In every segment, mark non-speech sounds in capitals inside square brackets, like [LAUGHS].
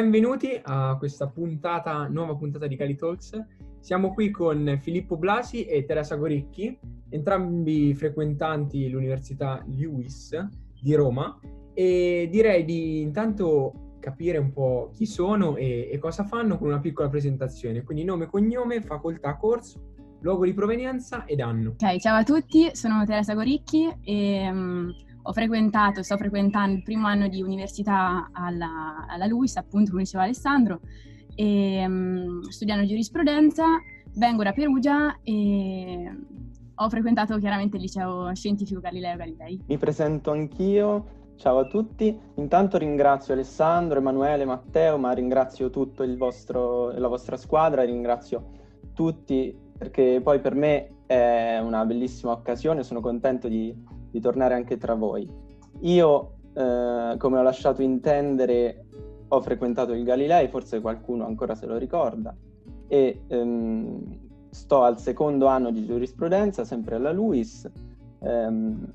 Benvenuti a questa puntata, nuova puntata di Cali Talks. Siamo qui con Filippo Blasi e Teresa Goricchi, entrambi frequentanti l'Università Lewis di Roma e direi di intanto capire un po' chi sono e, e cosa fanno con una piccola presentazione. Quindi nome, cognome, facoltà, corso, luogo di provenienza ed anno. Ok, ciao a tutti, sono Teresa Goricchi e um, ho frequentato, sto frequentando il primo anno di università alla, alla LUIS, appunto come diceva Alessandro, e, um, studiando giurisprudenza, vengo da Perugia e ho frequentato chiaramente il liceo scientifico Galileo Galilei. Mi presento anch'io, ciao a tutti. Intanto ringrazio Alessandro, Emanuele, Matteo, ma ringrazio tutta la vostra squadra, ringrazio tutti perché poi per me è una bellissima occasione, sono contento di, di tornare anche tra voi. Io, eh, come ho lasciato intendere, ho frequentato il Galilei, forse qualcuno ancora se lo ricorda, e ehm, sto al secondo anno di giurisprudenza, sempre alla LUIS, ehm,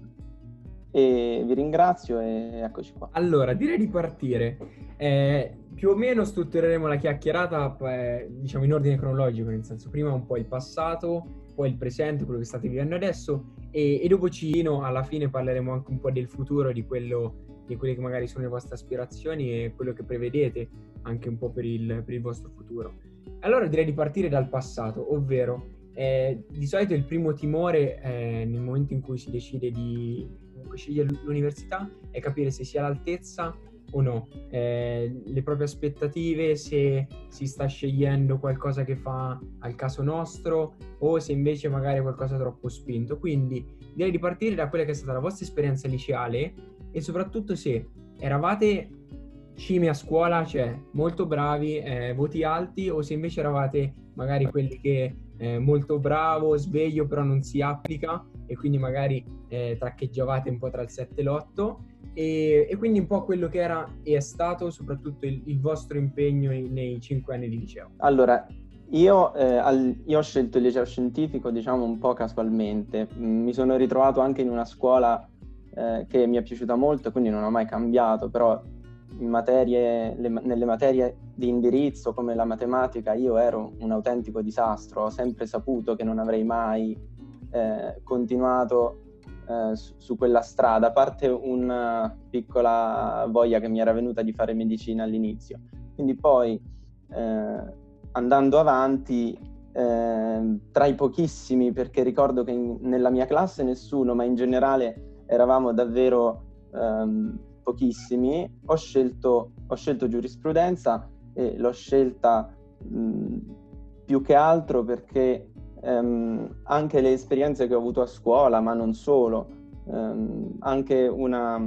e vi ringrazio e eccoci qua. Allora, direi di partire. Eh, più o meno struttureremo la chiacchierata eh, diciamo in ordine cronologico, nel senso prima un po' il passato, poi il presente, quello che state vivendo adesso e, e dopo Cino alla fine parleremo anche un po' del futuro, di, quello, di quelle che magari sono le vostre aspirazioni e quello che prevedete anche un po' per il, per il vostro futuro. Allora direi di partire dal passato, ovvero eh, di solito il primo timore eh, nel momento in cui si decide di scegliere l'università è capire se si è all'altezza o no, eh, le proprie aspettative, se si sta scegliendo qualcosa che fa al caso nostro o se invece magari è qualcosa troppo spinto. Quindi direi di partire da quella che è stata la vostra esperienza liceale e soprattutto se eravate cime a scuola, cioè molto bravi, eh, voti alti o se invece eravate magari quelli che eh, molto bravo, sveglio però non si applica e quindi magari eh, traccheggiavate un po' tra il 7 e l'8 e, e, quindi un po' quello che era e è stato soprattutto il, il vostro impegno nei, nei 5 anni di liceo. Allora, io, eh, al, io, ho scelto il liceo scientifico diciamo un po' casualmente, mm, mi sono ritrovato anche in una scuola eh, che mi è piaciuta molto, quindi non ho mai cambiato, però materie, le, nelle materie di indirizzo come la matematica io ero un autentico disastro, ho sempre saputo che non avrei mai eh, continuato eh, su, su, quella strada, a parte una piccola voglia che mi era venuta di fare medicina all'inizio. Quindi poi eh, andando avanti, eh, tra i pochissimi, perché ricordo che in, nella mia classe nessuno, ma in generale eravamo davvero ehm, pochissimi, ho scelto, ho scelto, giurisprudenza e l'ho scelta mh, più che altro perché ehm, anche le esperienze che ho avuto a scuola, ma non solo, ehm, anche una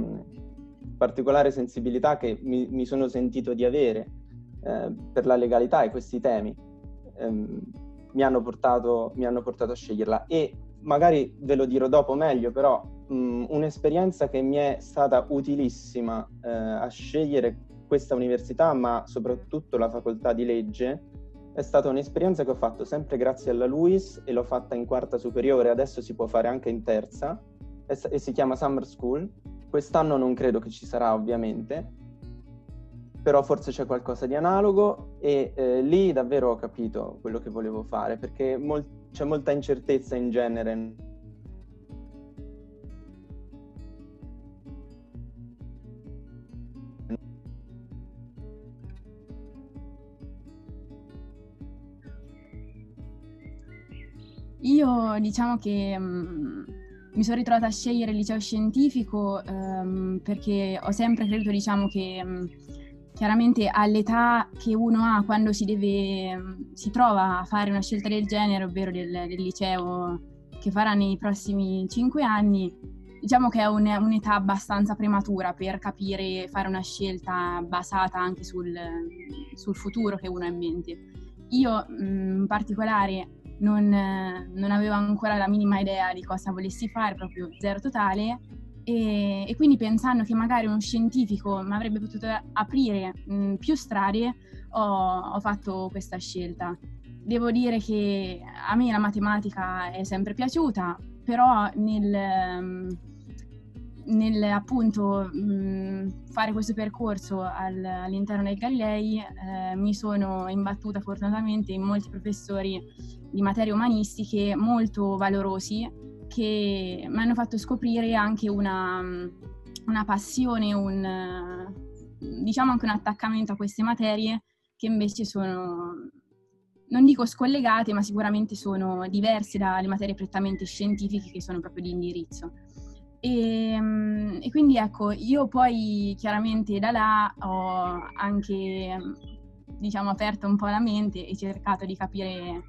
particolare sensibilità che mi, mi sono sentito di avere eh, per la legalità e questi temi ehm, mi, hanno portato, mi hanno portato a sceglierla. E magari ve lo dirò dopo meglio, però mh, un'esperienza che mi è stata utilissima eh, a scegliere questa università, ma soprattutto la facoltà di legge, è stata un'esperienza che ho fatto sempre grazie alla LUIS e l'ho fatta in quarta superiore, adesso si può fare anche in terza e, si chiama Summer School. Quest'anno non credo che ci sarà ovviamente, però forse c'è qualcosa di analogo e eh, lì davvero ho capito quello che volevo fare perché mol- c'è molta incertezza in genere Io diciamo che um, mi sono ritrovata a scegliere il liceo scientifico um, perché ho sempre creduto diciamo che um, chiaramente all'età che uno ha quando si, deve, si trova a fare una scelta del genere, ovvero del, del liceo che farà nei prossimi cinque anni, diciamo che è un, un'età abbastanza prematura per capire fare una scelta basata anche sul, sul futuro che uno ha in mente. Io in particolare non, non, avevo ancora la minima idea di cosa volessi fare, proprio zero totale. E, e quindi pensando che magari uno scientifico mi avrebbe potuto aprire mh, più strade, ho, ho fatto questa scelta. Devo dire che a me la matematica è sempre piaciuta, però nel, nel appunto mh, fare questo percorso al, all'interno dei Galilei eh, mi sono imbattuta fortunatamente in molti professori di materie umanistiche molto valorosi che mi hanno fatto scoprire anche una, una passione, un, diciamo anche un attaccamento a queste materie che invece sono, non dico scollegate, ma sicuramente sono diverse dalle materie prettamente scientifiche che sono proprio di indirizzo. E, ehm, e, quindi ecco, io poi chiaramente da là ho anche diciamo aperto un po' la mente e cercato di capire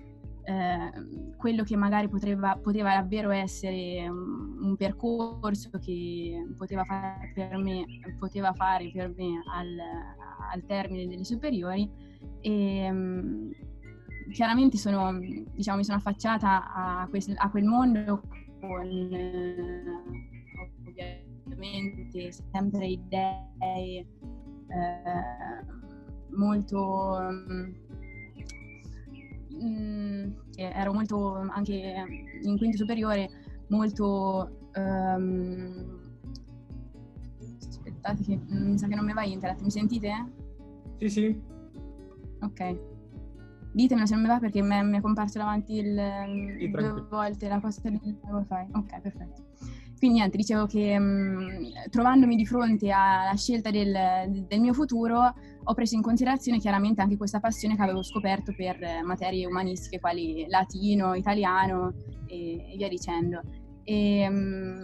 eh, quello che magari poteva, poteva davvero essere un, percorso che poteva fare per me, poteva fare per me al, al termine delle superiori. E um, chiaramente sono, diciamo, mi sono affacciata a, quel, a quel mondo con ovviamente sempre idee eh, molto mm, ero molto anche in quinto superiore molto um, aspettate che mi sa che non mi va internet mi sentite? sì sì. Ok. Ditemelo se non mi va perché mi è comparso davanti il, sì, due volte la cosa del wifi. Ok perfetto quindi niente, dicevo che mh, mm, trovandomi di fronte alla scelta del, del, mio futuro ho preso in considerazione chiaramente anche questa passione che avevo scoperto per materie umanistiche quali latino, italiano e, e via dicendo. E, mh, mm,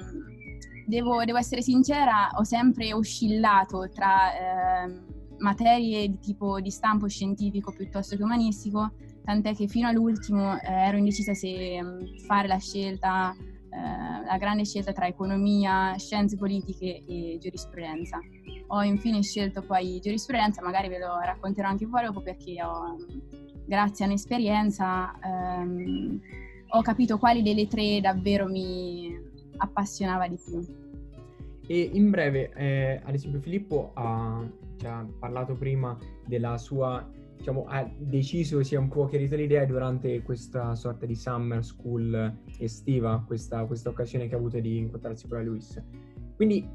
devo, devo, essere sincera, ho sempre oscillato tra eh, materie di tipo di stampo scientifico piuttosto che umanistico, tant'è che fino all'ultimo eh, ero indecisa se mh, mm, fare la scelta eh, la grande scelta tra economia, scienze politiche e giurisprudenza. Ho infine scelto poi giurisprudenza, magari ve lo racconterò anche poi dopo perché ho, grazie a un'esperienza ehm, ho capito quali delle tre davvero mi appassionava di più. E in breve, eh, ad esempio Filippo ha, ci ha parlato prima della sua diciamo, ha deciso, si è un po' chiarita l'idea durante questa sorta di summer school estiva, questa, questa occasione che ha avuto di incontrarsi con la Luis. Quindi,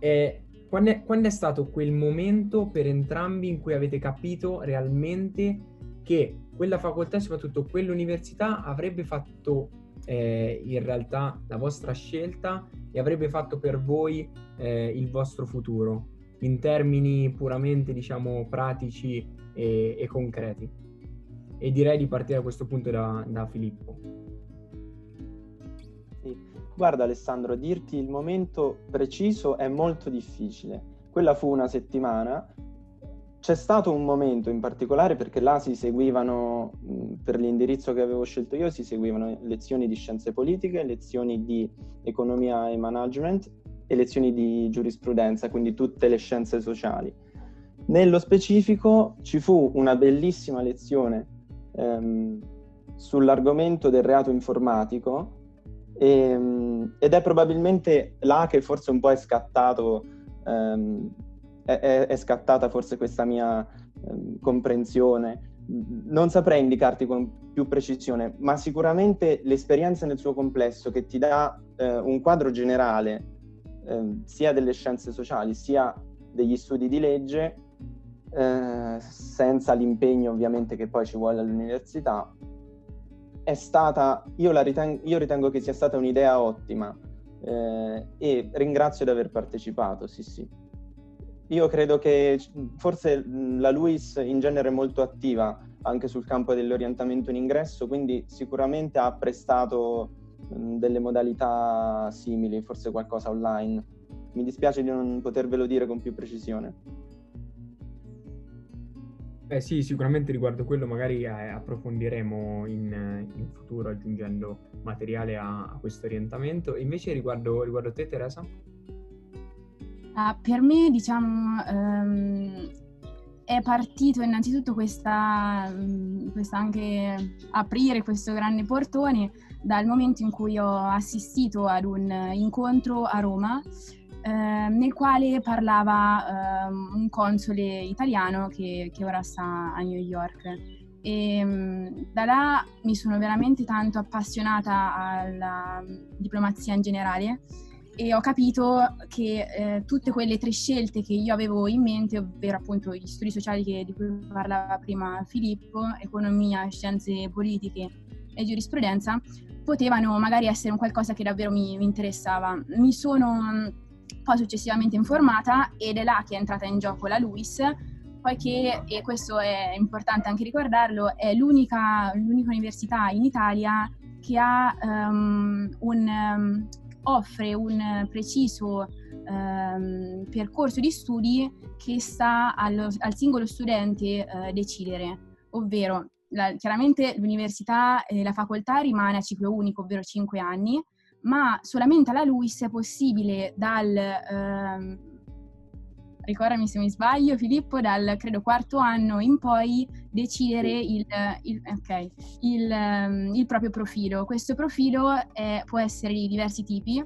eh, quando, è, quando è stato quel momento per entrambi in cui avete capito realmente che quella facoltà e soprattutto quell'università avrebbe fatto eh, in realtà la vostra scelta e avrebbe fatto per voi eh, il vostro futuro in termini puramente diciamo pratici e, e concreti. E direi di partire a questo punto da, da Filippo. Guarda Alessandro, dirti il momento preciso è molto difficile. Quella fu una settimana. C'è stato un momento in particolare perché là si seguivano, per l'indirizzo che avevo scelto io, si seguivano lezioni di scienze politiche, lezioni di economia e management e lezioni di giurisprudenza, quindi tutte le scienze sociali nello specifico ci fu una bellissima lezione ehm, sull'argomento del reato informatico ehm, ed è probabilmente là che forse un po' è scattato, ehm, è, è, scattata forse questa mia ehm, comprensione. Non saprei indicarti con più precisione, ma sicuramente l'esperienza nel suo complesso che ti dà eh, un quadro generale eh, sia delle scienze sociali sia degli studi di legge eh, senza l'impegno ovviamente che poi ci vuole all'università, è stata, io, ritengo, io ritengo che sia stata un'idea ottima eh, e ringrazio di aver partecipato, sì sì. Io credo che forse la LUIS in genere è molto attiva anche sul campo dell'orientamento in ingresso, quindi sicuramente ha prestato mh, delle modalità simili, forse qualcosa online. Mi dispiace di non potervelo dire con più precisione. Beh sì, sicuramente riguardo quello magari eh, approfondiremo in, in, futuro aggiungendo materiale a, a questo orientamento. Invece riguardo, riguardo te Teresa? Uh, per me diciamo um, è partito innanzitutto questa, questa anche aprire questo grande portone dal momento in cui ho assistito ad un incontro a Roma nel quale parlava eh, un console italiano che, che, ora sta a New York. E ehm, da là mi sono veramente tanto appassionata alla diplomazia in generale e ho capito che eh, tutte quelle tre scelte che io avevo in mente, ovvero appunto gli studi sociali che, di cui parlava prima Filippo, economia, scienze politiche e giurisprudenza, potevano magari essere un qualcosa che davvero mi, mi interessava. Mi sono mm, poi successivamente informata ed è là che è entrata in gioco la LUIS, poiché, e questo è importante anche ricordarlo, è l'unica, l'unica università in Italia che ha, um, un, um, offre un preciso um, percorso di studi che sta allo, al singolo studente uh, decidere, ovvero la, chiaramente l'università e la facoltà rimane a ciclo unico, ovvero 5 anni, ma solamente alla LUIS è possibile dal, ehm, ricordami se mi sbaglio Filippo, dal credo quarto anno in poi decidere il, il, okay, il, ehm, il proprio profilo. Questo profilo è, può essere di diversi tipi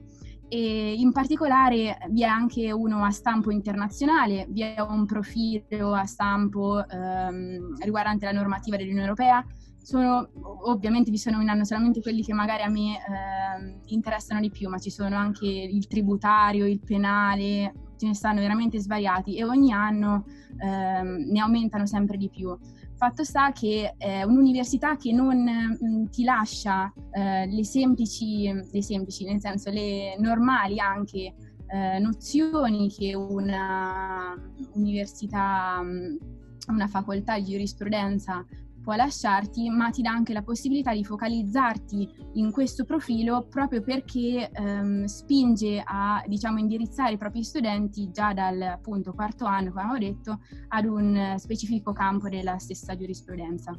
e in particolare vi è anche uno a stampo internazionale, vi è un profilo a stampo ehm, riguardante la normativa dell'Unione Europea. Sono, ovviamente vi sto nominando solamente quelli che magari a me eh, interessano di più, ma ci sono anche il tributario, il penale, ce ne stanno veramente svariati e ogni anno ehm, ne aumentano sempre di più. Fatto sta che è un'università che non mh, mm, ti lascia eh, le semplici, le semplici, nel senso le normali anche eh, nozioni che una università, mm, una facoltà di giurisprudenza può lasciarti, ma ti dà anche la possibilità di focalizzarti in questo profilo proprio perché ehm, spinge a diciamo, indirizzare i propri studenti già dal appunto, quarto anno, come avevo detto, ad un specifico campo della stessa giurisprudenza.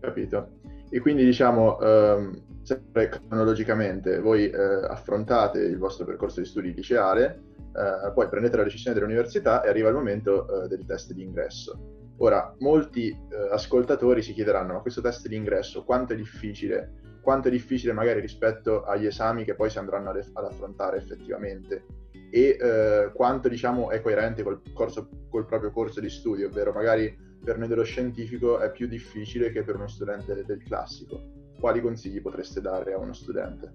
Capito. E quindi diciamo, ehm, sempre cronologicamente, voi eh, affrontate il vostro percorso di studi liceale, eh, poi prendete la decisione dell'università e arriva il momento eh, del test di ingresso Ora, molti eh, ascoltatori si chiederanno, ma questo test di ingresso quanto è difficile? Quanto è difficile magari rispetto agli esami che poi si andranno ad, ad affrontare effettivamente? E eh, quanto diciamo è coerente col, corso, col proprio corso di studio, ovvero magari per noi dello scientifico è più difficile che per uno studente del, del classico. Quali consigli potreste dare a uno studente?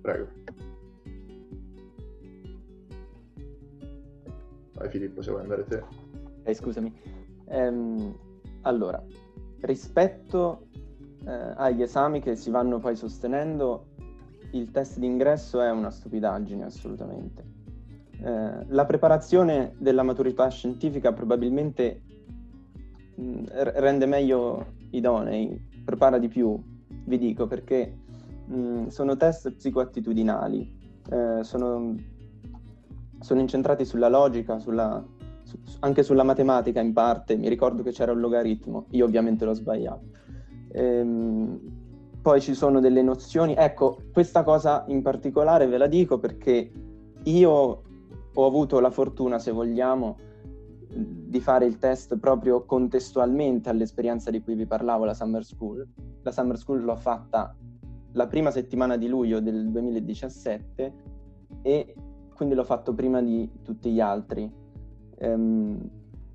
Prego. Vai Filippo, se vuoi andare te. Eh, scusami. Ehm, allora, rispetto eh, agli esami che si vanno poi sostenendo, il test d'ingresso è una stupidaggine assolutamente. Eh, la preparazione della maturità scientifica probabilmente mh, mm, rende meglio idonei, prepara di più, vi dico, perché mh, mm, sono test psicoattitudinali, eh, sono, sono incentrati sulla logica, sulla anche sulla matematica in parte, mi ricordo che c'era un logaritmo, io ovviamente l'ho sbagliato. Ehm, poi ci sono delle nozioni, ecco, questa cosa in particolare ve la dico perché io ho avuto la fortuna, se vogliamo, di fare il test proprio contestualmente all'esperienza di cui vi parlavo, la Summer School. La Summer School l'ho fatta la prima settimana di luglio del 2017 e quindi l'ho fatto prima di tutti gli altri ehm,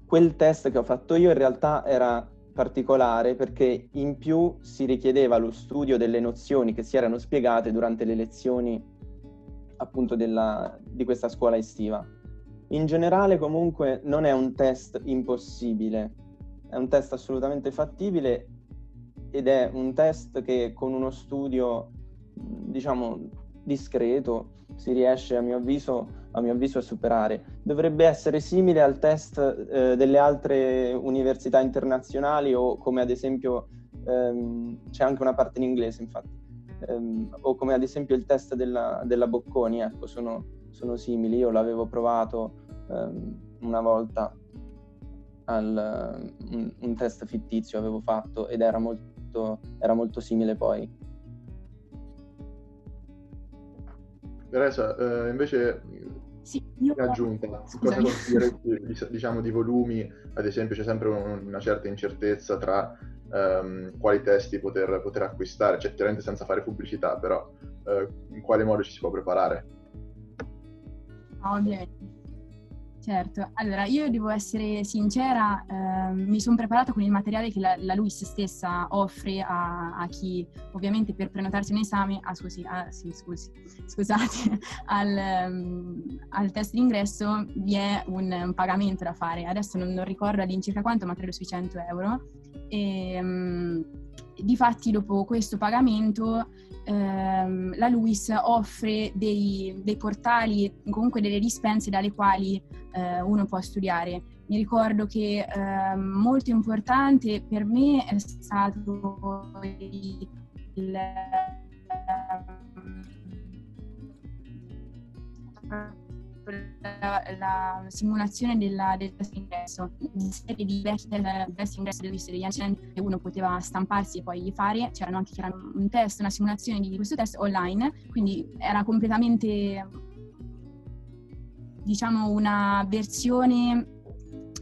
quel test che ho fatto io in realtà era particolare perché in più si richiedeva lo studio delle nozioni che si erano spiegate durante le lezioni appunto della, di questa scuola estiva. In generale comunque non è un test impossibile, è un test assolutamente fattibile ed è un test che con uno studio diciamo discreto si riesce a mio avviso a, mio avviso a superare. Dovrebbe essere simile al test eh, delle altre università internazionali o come ad esempio ehm, c'è anche una parte in inglese infatti ehm, o come ad esempio il test della, della Bocconi, ecco sono, sono, simili, io l'avevo provato ehm, una volta al, un, un, test fittizio avevo fatto ed era molto, era molto simile poi. Teresa, eh, invece sì, io... aggiunta, [LAUGHS] cosa consiglieresti diciamo di volumi? Ad esempio c'è sempre un, una certa incertezza tra um, quali testi poter, poter, acquistare, cioè chiaramente senza fare pubblicità, però uh, in quale modo ci si può preparare? Ovviamente. Certo, allora io devo essere sincera, eh, mi sono preparata con il materiale che la, la LUIS stessa offre a, a, chi ovviamente per prenotarsi un esame, ah, scusi, ah, sì, scusi, [LAUGHS] scusate, al, um, al, test d'ingresso vi è un, un, pagamento da fare, adesso non, non, ricordo all'incirca quanto, ma credo sui 100 euro. E, um, difatti dopo questo pagamento ehm, la LUIS offre dei, dei, portali, comunque delle dispense dalle quali eh, uno può studiare. Mi ricordo che eh, molto importante per me è stato il, il la, la simulazione della, del test ingresso, di serie di test, test ingresso degli anni che uno poteva stamparsi e poi fare, c'erano anche un test, una simulazione di questo test online, quindi era completamente diciamo una versione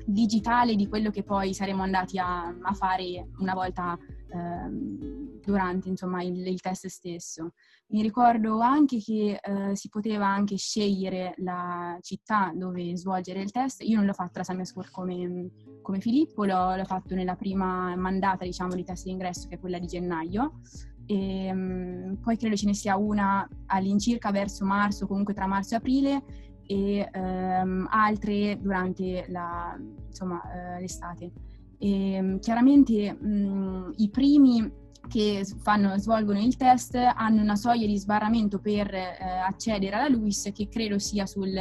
digitale di quello che poi saremmo andati a, a fare una volta eh, durante insomma, il, il, test stesso. Mi ricordo anche che eh, si poteva anche scegliere la città dove svolgere il test. Io non l'ho fatto Summer School come, come Filippo, l'ho, l'ho, fatto nella prima mandata diciamo, di test d'ingresso, che è quella di gennaio. E, um, poi credo ce ne sia una all'incirca verso marzo, comunque tra marzo e aprile, e um, altre durante la, insomma, uh, l'estate. E, um, chiaramente mh, i primi che fanno, svolgono il test hanno una soglia di sbarramento per eh, accedere alla LUIS che credo sia sul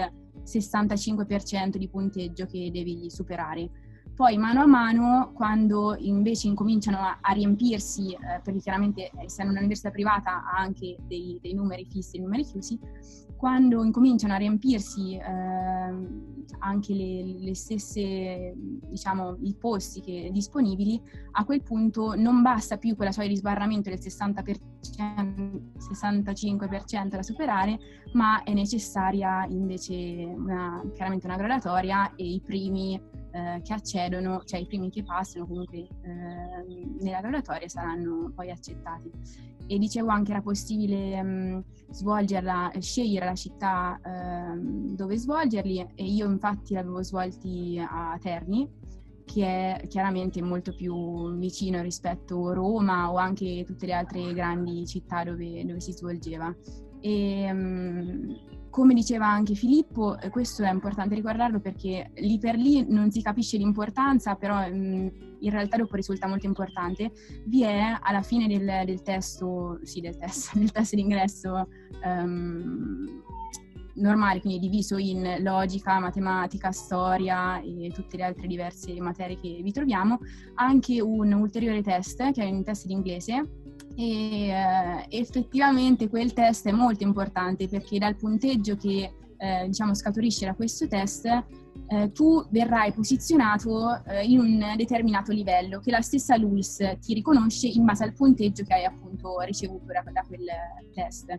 65% di punteggio che devi superare. Poi mano a mano, quando invece incominciano a, a riempirsi, eh, perché chiaramente essendo un'università privata ha anche dei, dei numeri fissi, dei numeri chiusi, quando incominciano a riempirsi eh, anche le, le, stesse, diciamo, i posti che, disponibili, a quel punto non basta più quella soglia di sbarramento del 60%, 65% da superare, ma è necessaria invece una, chiaramente una gradatoria e i primi eh, che accedono, cioè i primi che passano comunque eh, nella gradatoria saranno poi accettati e dicevo anche era possibile mh, svolgerla, scegliere la città mh, dove svolgerli e io infatti l'avevo svolti a Terni che è chiaramente molto più vicino rispetto a Roma o anche tutte le altre grandi città dove, dove si svolgeva. E, mh, come diceva anche Filippo, eh, questo è importante ricordarlo perché lì per lì non si capisce l'importanza, però mh, in realtà dopo risulta molto importante. Vi è alla fine del, del testo, sì, del test, [LAUGHS] del test d'ingresso um, normale, quindi diviso in logica, matematica, storia e tutte le altre diverse materie che vi troviamo, anche un ulteriore test che è un test d'inglese e eh, effettivamente quel test è molto importante perché dal punteggio che eh, diciamo scaturisce da questo test eh, tu verrai posizionato eh, in un determinato livello che la stessa LUIS ti riconosce in base al punteggio che hai appunto ricevuto da, da quel test.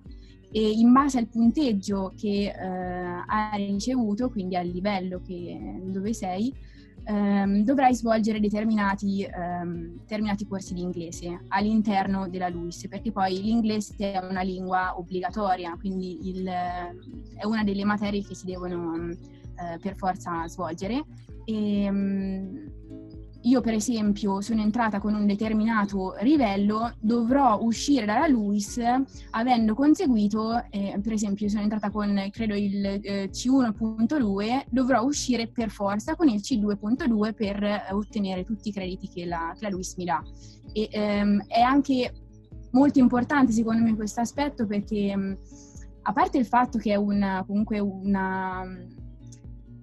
E in base al punteggio che eh, hai ricevuto quindi al livello che, dove sei ehm, dovrai svolgere determinati, ehm, determinati, corsi di inglese all'interno della LUIS, perché poi l'inglese è una lingua obbligatoria, quindi il, è una delle materie che si devono eh, per forza svolgere. E, ehm, io per esempio sono entrata con un determinato livello, dovrò uscire dalla LUIS avendo conseguito, eh, per esempio sono entrata con credo il eh, C1.2, dovrò uscire per forza con il C2.2 per eh, ottenere tutti i crediti che la, che la LUIS mi dà. E, ehm, è anche molto importante secondo me questo aspetto perché mm, a parte il fatto che è una, comunque una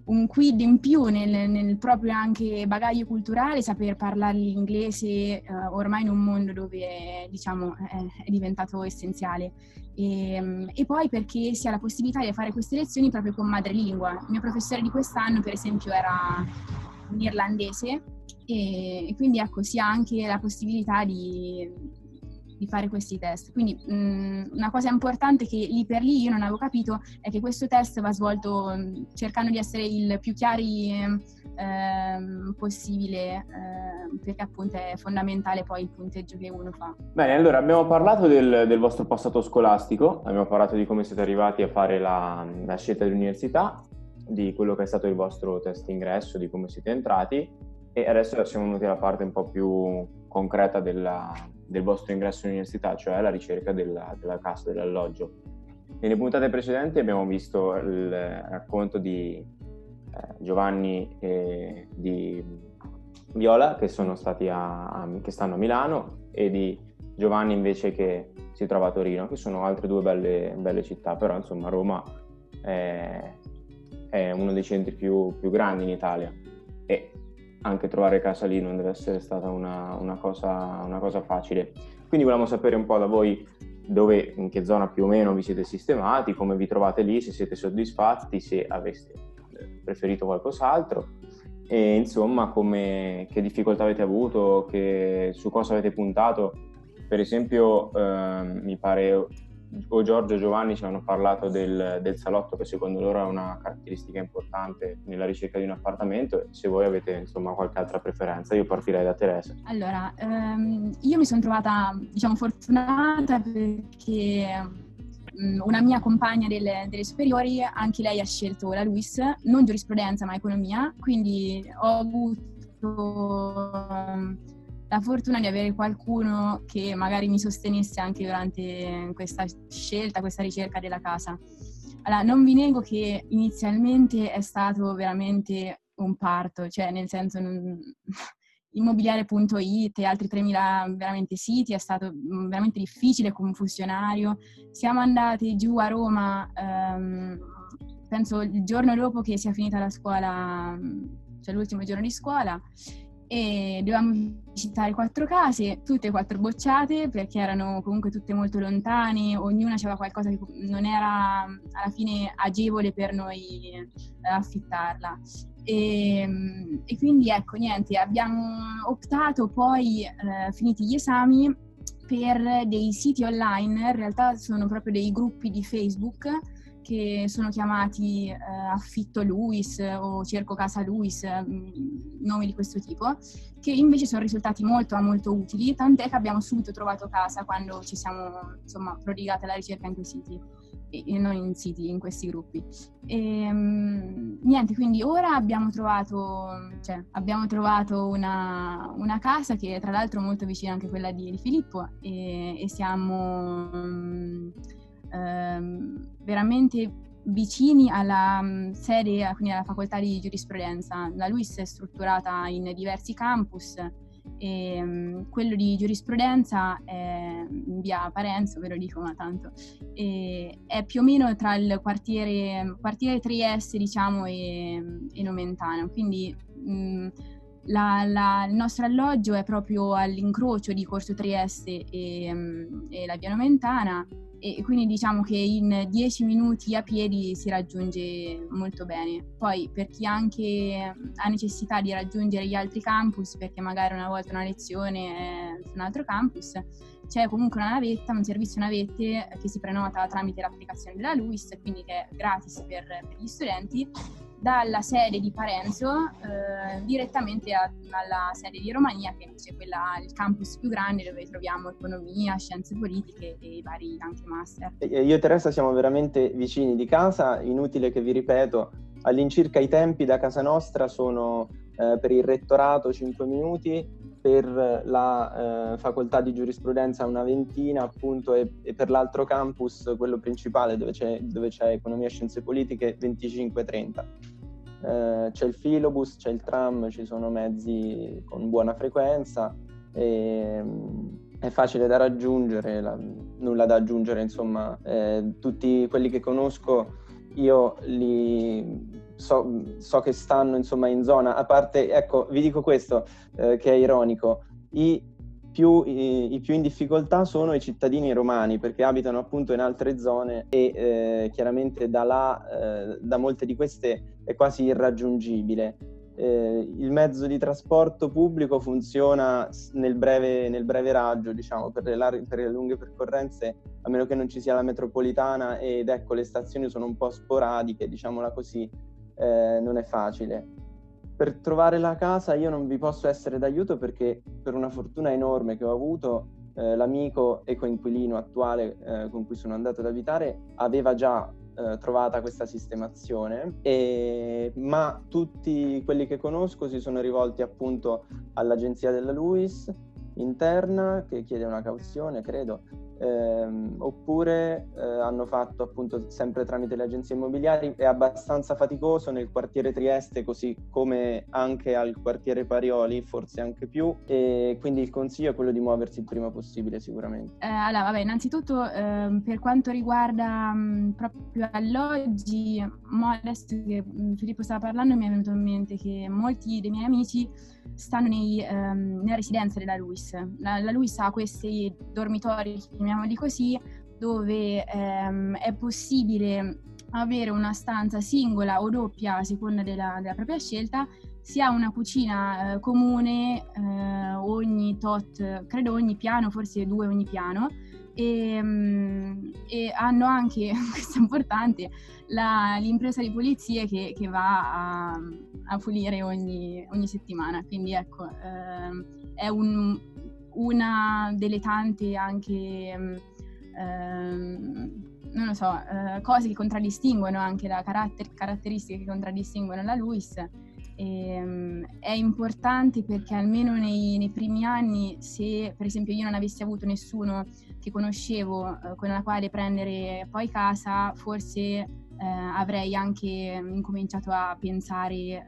un quid in più nel, nel, proprio anche bagaglio culturale, saper parlare l'inglese eh, ormai in un mondo dove diciamo è, è diventato essenziale. E, ehm, e, poi perché si ha la possibilità di fare queste lezioni proprio con madrelingua. Il mio professore di quest'anno, per esempio, era un irlandese e, e quindi ecco, si ha anche la possibilità di di fare questi test. Quindi mh, mm, una cosa importante che lì per lì io non avevo capito è che questo test va svolto mh, mm, cercando di essere il più chiari eh, possibile eh, perché appunto è fondamentale poi il punteggio che uno fa. Bene, allora abbiamo parlato del, del vostro passato scolastico, abbiamo parlato di come siete arrivati a fare la, la scelta dell'università di quello che è stato il vostro test ingresso, di come siete entrati e adesso siamo venuti alla parte un po' più concreta della, del vostro ingresso in università, cioè la ricerca della, della casa, dell'alloggio. Nelle puntate precedenti abbiamo visto il racconto di eh, Giovanni e di Viola che, sono stati a, a, che stanno a Milano e di Giovanni invece che si trova a Torino, che sono altre due belle, belle città, però insomma Roma è, è uno dei centri più, più, grandi in Italia anche trovare casa lì non deve essere stata una, una, cosa, una cosa facile. Quindi volevamo sapere un po' da voi dove, in che zona più o meno vi siete sistemati, come vi trovate lì, se siete soddisfatti, se aveste preferito qualcos'altro e insomma come, che difficoltà avete avuto, che, su cosa avete puntato. Per esempio eh, mi pare o Giorgio o Giovanni ci hanno parlato del, del, salotto che secondo loro è una caratteristica importante nella ricerca di un appartamento. Se voi avete insomma qualche altra preferenza io partirei da Teresa. Allora ehm, io mi sono trovata diciamo fortunata perché una mia compagna delle, delle, superiori, anche lei ha scelto la LUIS, non giurisprudenza ma economia, quindi ho avuto la fortuna di avere qualcuno che magari mi sostenesse anche durante questa scelta, questa ricerca della casa. Allora, non vi nego che inizialmente è stato veramente un parto, cioè nel senso non... [LAUGHS] immobiliare.it e altri 3.000 veramente siti, è stato mm, veramente difficile come funzionario. Siamo andati giù a Roma, ehm, penso il giorno dopo che sia finita la scuola, cioè l'ultimo giorno di scuola, e dovevamo visitare quattro case, tutte e quattro bocciate perché erano comunque tutte molto lontane, ognuna aveva qualcosa che non era alla fine agevole per noi eh, affittarla. E, e, quindi ecco, niente, abbiamo optato poi, eh, finiti gli esami, per dei siti online, in realtà sono proprio dei gruppi di Facebook che sono chiamati eh, Affitto Luis o Cerco Casa Luis, mm, nomi di questo tipo, che invece sono risultati molto molto utili, tant'è che abbiamo subito trovato casa quando ci siamo insomma prodigate alla ricerca in quei siti e non in siti, in questi gruppi. E, um, niente, quindi ora abbiamo trovato, cioè, abbiamo trovato una, una, casa che è tra l'altro molto vicina anche a quella di, Filippo e, e siamo... Ehm, veramente vicini alla um, sede, quindi alla facoltà di giurisprudenza. La LUIS è strutturata in diversi campus e um, quello di giurisprudenza è in via Parenzo, ve lo dico ma tanto, è più o meno tra il quartiere, quartiere Trieste diciamo e, e Nomentana, quindi um, la, la, il nostro alloggio è proprio all'incrocio di Corso Trieste e, e la via Nomentana e quindi diciamo che in 10 minuti a piedi si raggiunge molto bene. Poi per chi anche ha necessità di raggiungere gli altri campus, perché magari una volta una lezione è su un altro campus, c'è comunque una navetta, un servizio navette che si prenota tramite l'applicazione della LUIS, quindi che è gratis per, per gli studenti dalla sede di Parenzo eh, direttamente a, alla sede di Romania, che invece è quella, il campus più grande dove troviamo economia, scienze politiche e i vari anche master. Io e Teresa siamo veramente vicini di casa, inutile che vi ripeto, all'incirca i tempi da casa nostra sono eh, per il rettorato 5 minuti, per la eh, facoltà di giurisprudenza una ventina appunto e, e per l'altro campus, quello principale dove c'è, dove c'è economia e scienze politiche, 25-30. Eh, c'è il filobus, c'è il tram, ci sono mezzi con buona frequenza e, è facile da raggiungere, la, nulla da aggiungere, insomma, eh, tutti quelli che conosco io li so, so, che stanno insomma in zona, a parte, ecco, vi dico questo eh, che è ironico, i più, i, i, più in difficoltà sono i cittadini romani perché abitano appunto in altre zone e eh, chiaramente da là, eh, da molte di queste è quasi irraggiungibile. Eh, il mezzo di trasporto pubblico funziona nel breve, nel breve raggio, diciamo, per le, lar- per le, lunghe percorrenze, a meno che non ci sia la metropolitana ed ecco le stazioni sono un po' sporadiche, diciamola così, eh, non è facile. Per trovare la casa io non vi posso essere d'aiuto perché per una fortuna enorme che ho avuto, eh, l'amico e coinquilino attuale eh, con cui sono andato ad abitare aveva già eh, trovata questa sistemazione, e, ma tutti quelli che conosco si sono rivolti appunto all'agenzia della LUIS interna che chiede una cauzione, credo, ehm, oppure eh, hanno fatto appunto sempre tramite le agenzie immobiliari, è abbastanza faticoso nel quartiere Trieste così come anche al quartiere Parioli, forse anche più, e quindi il consiglio è quello di muoversi il prima possibile sicuramente. Eh, allora, vabbè, innanzitutto eh, per quanto riguarda mh, proprio alloggi, adesso che mh, Filippo stava parlando mi è venuto in mente che molti dei miei amici stanno nei, um, nella residenza della Luis. La, la Luis ha questi dormitori, chiamiamoli così, dove um, è possibile avere una stanza singola o doppia a seconda della, della propria scelta. Si ha una cucina uh, comune uh, ogni tot, credo ogni piano, forse due ogni piano, e, um, e hanno anche, [LAUGHS] questo è importante, la, l'impresa di pulizie che, che va a, a, pulire ogni, ogni, settimana. Quindi ecco, ehm, è un, una delle tante anche, ehm, non lo so, eh, cose che contraddistinguono anche la caratter- caratteristiche che contraddistinguono la Luis. E, ehm, è importante perché almeno nei, nei, primi anni, se per esempio io non avessi avuto nessuno che conoscevo eh, con la quale prendere poi casa, forse eh, avrei anche incominciato a pensare eh,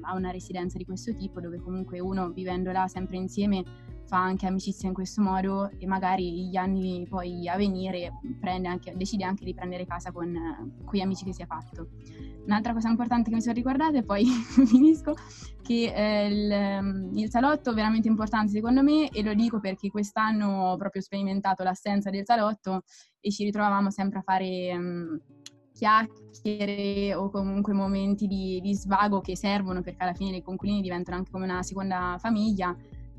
a una residenza di questo tipo dove comunque uno vivendo là sempre insieme fa anche amicizia in questo modo e magari gli anni poi a venire anche, decide anche di prendere casa con quegli amici che si è fatto. Un'altra cosa importante che mi sono ricordata e poi [LAUGHS] finisco, che eh, il, il, salotto è veramente importante secondo me e lo dico perché quest'anno ho proprio sperimentato l'assenza del salotto e ci ritrovavamo sempre a fare... Um, chiacchiere o comunque momenti di, di, svago che servono perché alla fine le conculini diventano anche come una seconda famiglia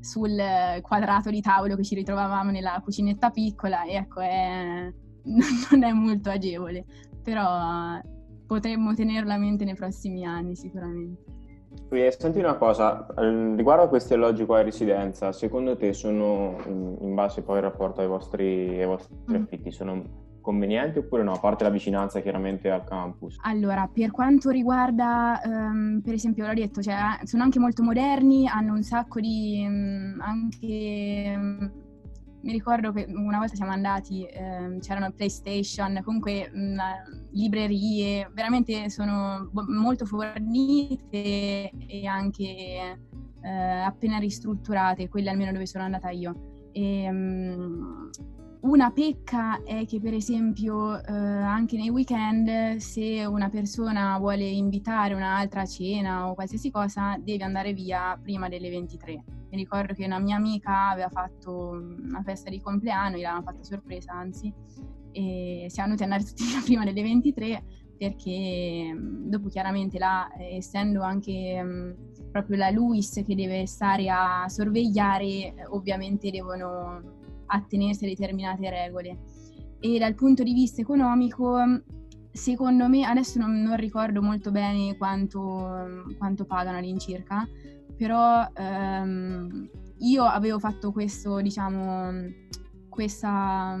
sul quadrato di tavolo che ci ritrovavamo nella cucinetta piccola e ecco è, [LAUGHS] non è molto agevole però potremmo tenerlo a mente nei prossimi anni sicuramente. Senti una cosa, riguardo a questi alloggi qua in residenza, secondo te sono, in base poi al rapporto ai vostri, ai vostri mm. affitti, sono convenienti oppure no, a parte la vicinanza chiaramente al campus? Allora, per quanto riguarda, um, per esempio, l'ho detto, cioè, sono anche molto moderni, hanno un sacco di um, anche... Um, mi ricordo che una volta siamo andati, eh, c'erano PlayStation, comunque mh, librerie, veramente sono molto fornite e anche eh, appena ristrutturate, quelle almeno dove sono andata io. E, mh, una pecca è che per esempio eh, anche nei weekend se una persona vuole invitare un'altra a cena o qualsiasi cosa deve andare via prima delle 23. Mi ricordo che una mia amica aveva fatto una festa di compleanno, gliel'avevano fatta sorpresa anzi, e siamo venuti ad andare tutti [LAUGHS] via prima delle 23 perché dopo chiaramente là, essendo anche mh, proprio la Luis che deve stare a sorvegliare, ovviamente devono attenersi a determinate regole. E dal punto di vista economico, secondo me, adesso non, non ricordo molto bene quanto, quanto pagano all'incirca, però ehm, io avevo fatto questo, diciamo, questa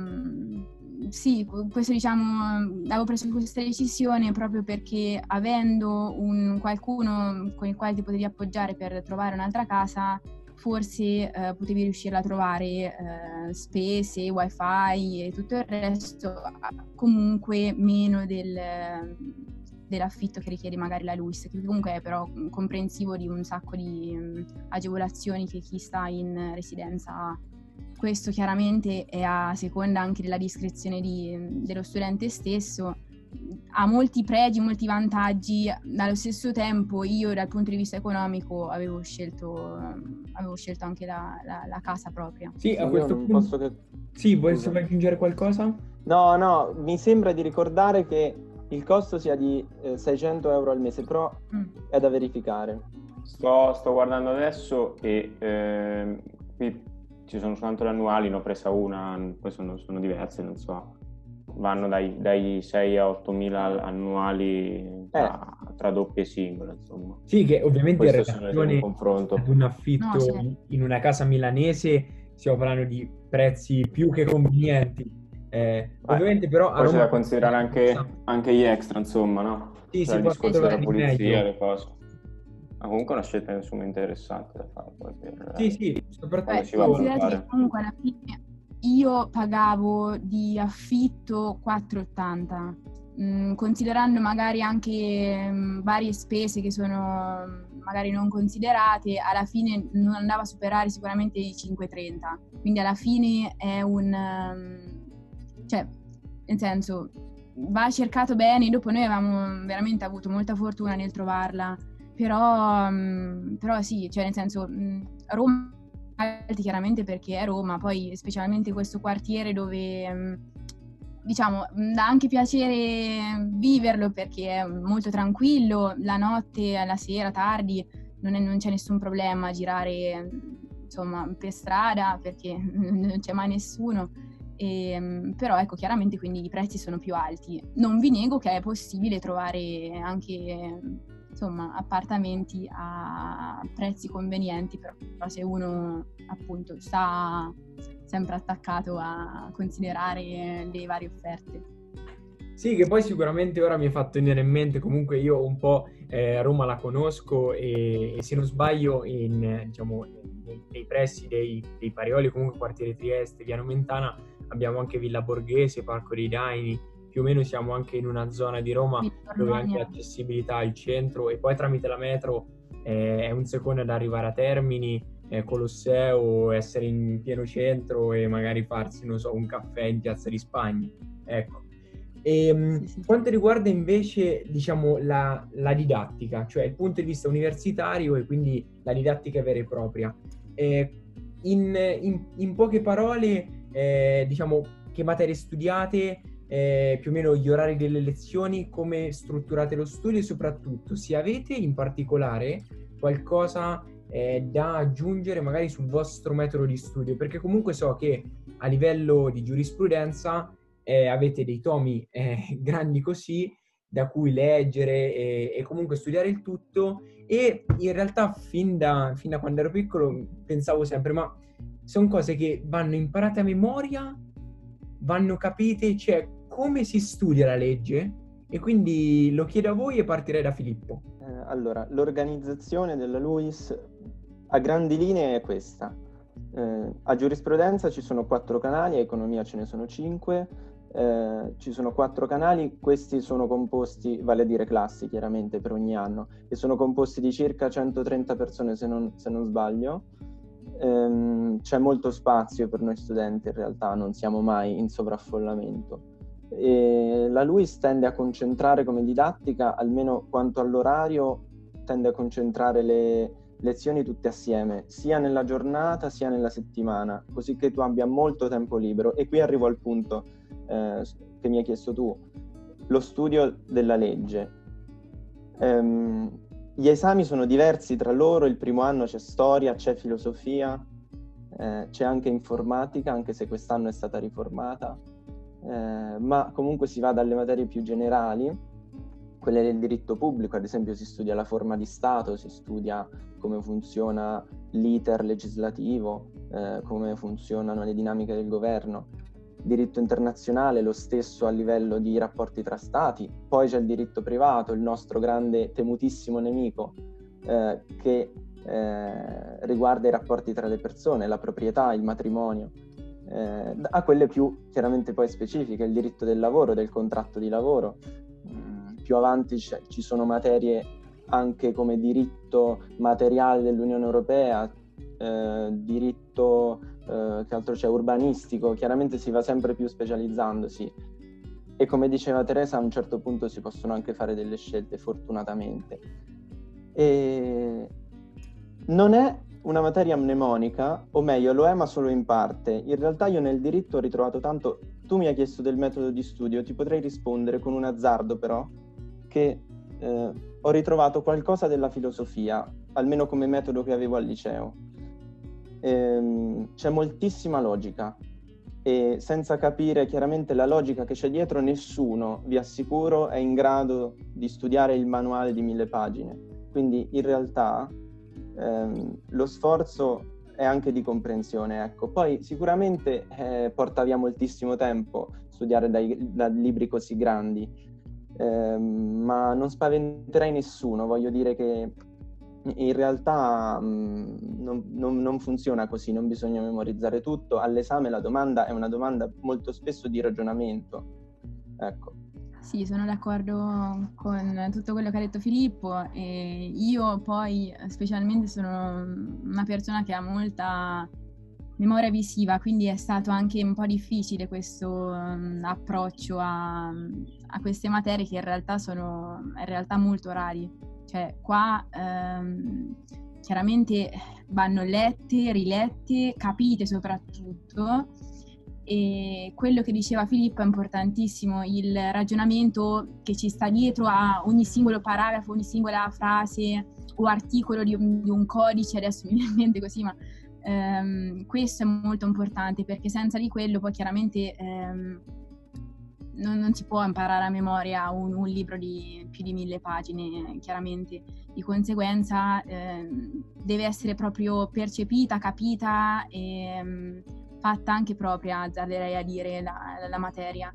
sì, questo diciamo, avevo preso questa decisione proprio perché avendo un qualcuno con il quale ti potevi appoggiare per trovare un'altra casa, forse eh, potevi riuscire a trovare eh, spese, wifi e tutto il resto comunque meno del, dell'affitto che richiede magari la LUIS, che comunque è però comprensivo di un sacco di um, agevolazioni che chi sta in residenza ha. Questo chiaramente è a seconda anche della discrezione di, dello studente stesso ha molti pregi, molti vantaggi, allo stesso tempo io dal punto di vista economico avevo scelto, avevo scelto anche la, la, la, casa propria. Sì, a questo punto... Che... Sì, vuoi aggiungere qualcosa? No, no, mi sembra di ricordare che il costo sia di eh, 600 euro al mese, però mm. è da verificare. Sto, sto guardando adesso e eh, qui ci sono soltanto le annuali, ne ho presa una, poi sono, sono diverse, non so vanno dai, dai 6 a 8 mila annuali tra, eh. tra doppie e singole, insomma. Sì, che ovviamente in relazione confronto. ad un affitto no, in una casa milanese stiamo parlando di prezzi più che convenienti. Eh, ovviamente però a Poi c'è da considerare anche, anche, gli extra, insomma, no? Sì, cioè, si può discorso della pulizia, le cose. Ma comunque è una scelta insomma interessante da fare. Poi per, sì, sì, soprattutto... comunque alla fine io pagavo di affitto 4,80, mm, considerando magari anche mm, varie spese che sono mm, magari non considerate, alla fine non andava a superare sicuramente i 5,30. Quindi alla fine è un... cioè, nel senso, va cercato bene, dopo noi avevamo veramente avuto molta fortuna nel trovarla, però, però sì, cioè nel senso, Roma alti chiaramente perché è Roma, poi specialmente questo quartiere dove mm, diciamo dà anche piacere viverlo perché è molto tranquillo, la notte, la sera, tardi, non, è, non c'è nessun problema a girare insomma per strada perché [LAUGHS] non c'è mai nessuno. E, mm, però ecco chiaramente quindi i prezzi sono più alti. Non vi nego che è possibile trovare anche insomma, appartamenti a prezzi convenienti, però se uno appunto sta sempre attaccato a considerare le varie offerte. Sì, che poi sicuramente ora mi ha fatto venire in mente, comunque io un po' eh, Roma la conosco e, e, se non sbaglio in, diciamo, nei, nei pressi dei, dei Parioli, comunque quartiere Trieste, Via Nomentana, abbiamo anche Villa Borghese, Parco dei Daini, più o meno siamo anche in una zona di Roma dove anche l'accessibilità al centro e poi tramite la metro eh, è un secondo ad arrivare a Termini, eh, Colosseo, essere in pieno centro e magari farsi, non so, un caffè in Piazza di Spagna. Ecco. E, ehm, sì, sì. Quanto riguarda invece, diciamo, la, la, didattica, cioè il punto di vista universitario e quindi la didattica vera e propria, eh, in, in, in, poche parole, eh, diciamo, che materie studiate, eh, più o meno gli orari delle lezioni, come strutturate lo studio e soprattutto se avete in particolare qualcosa eh, da aggiungere magari sul vostro metodo di studio, perché comunque so che a livello di giurisprudenza eh, avete dei tomi eh, [LAUGHS] grandi così da cui leggere e, e, comunque studiare il tutto. E in realtà fin da, fin da quando ero piccolo pensavo sempre ma sono cose che vanno imparate a memoria vanno capite, cioè come si studia la legge e quindi lo chiedo a voi e partirei da Filippo. Eh, allora, l'organizzazione della LUIS a grandi linee è questa. Eh, a giurisprudenza ci sono quattro canali, a economia ce ne sono cinque, eh, ci sono quattro canali, questi sono composti, vale a dire classi chiaramente per ogni anno, e sono composti di circa 130 persone se non, se non sbaglio. Eh, c'è molto spazio per noi studenti in realtà, non siamo mai in sovraffollamento. E la LUIS tende a concentrare come didattica, almeno quanto all'orario, tende a concentrare le lezioni tutte assieme, sia nella giornata sia nella settimana, così che tu abbia molto tempo libero. E qui arrivo al punto eh, che mi hai chiesto tu, lo studio della legge. Um, gli esami sono diversi tra loro, il primo anno c'è storia, c'è filosofia, eh, c'è anche informatica, anche se quest'anno è stata riformata eh, ma comunque si va dalle materie più generali, quelle del diritto pubblico, ad esempio si studia la forma di Stato, si studia come funziona l'iter legislativo, eh, come funzionano le dinamiche del governo. Diritto internazionale, lo stesso a livello di rapporti tra stati, poi c'è il diritto privato, il nostro grande temutissimo nemico, eh, che eh, riguarda i rapporti tra le persone, la proprietà, il matrimonio eh, a quelle più chiaramente poi specifiche, il diritto del lavoro, del contratto di lavoro. Mm, più avanti c- ci sono materie anche come diritto materiale dell'Unione Europea, eh, diritto eh, che altro c'è, urbanistico, chiaramente si va sempre più specializzandosi. E come diceva Teresa, a un certo punto si possono anche fare delle scelte, fortunatamente. E non è una materia mnemonica, o meglio lo è ma solo in parte. In realtà io nel diritto ho ritrovato tanto, tu mi hai chiesto del metodo di studio, ti potrei rispondere con un azzardo però, che eh, ho ritrovato qualcosa della filosofia, almeno come metodo che avevo al liceo. Ehm, c'è moltissima logica e senza capire chiaramente la logica che c'è dietro, nessuno, vi assicuro, è in grado di studiare il manuale di mille pagine. Quindi in realtà ehm, lo sforzo è anche di comprensione. Ecco. Poi sicuramente eh, porta via moltissimo tempo studiare dai, da libri così grandi, eh, ma non spaventerei nessuno, voglio dire che in realtà mh, mm, non, non, non, funziona così, non bisogna memorizzare tutto. All'esame la domanda è una domanda molto spesso di ragionamento. Ecco. Sì, sono d'accordo con tutto quello che ha detto Filippo e io poi specialmente sono una persona che ha molta memoria visiva, quindi è stato anche un po' difficile questo um, approccio a, a, queste materie che in realtà sono in realtà molto rari. Cioè qua um, chiaramente vanno lette, rilette, capite soprattutto e quello che diceva Filippo è importantissimo, il ragionamento che ci sta dietro a ogni singolo paragrafo, ogni singola frase o articolo di un, di un codice, adesso mi [LAUGHS] viene in mente così, ma ehm, questo è molto importante perché senza di quello poi chiaramente ehm, non, non, si può imparare a memoria un, un, libro di più di mille pagine, chiaramente. Di conseguenza ehm, deve essere proprio percepita, capita e ehm, fatta anche propria, azzarderei a dire, la, la materia.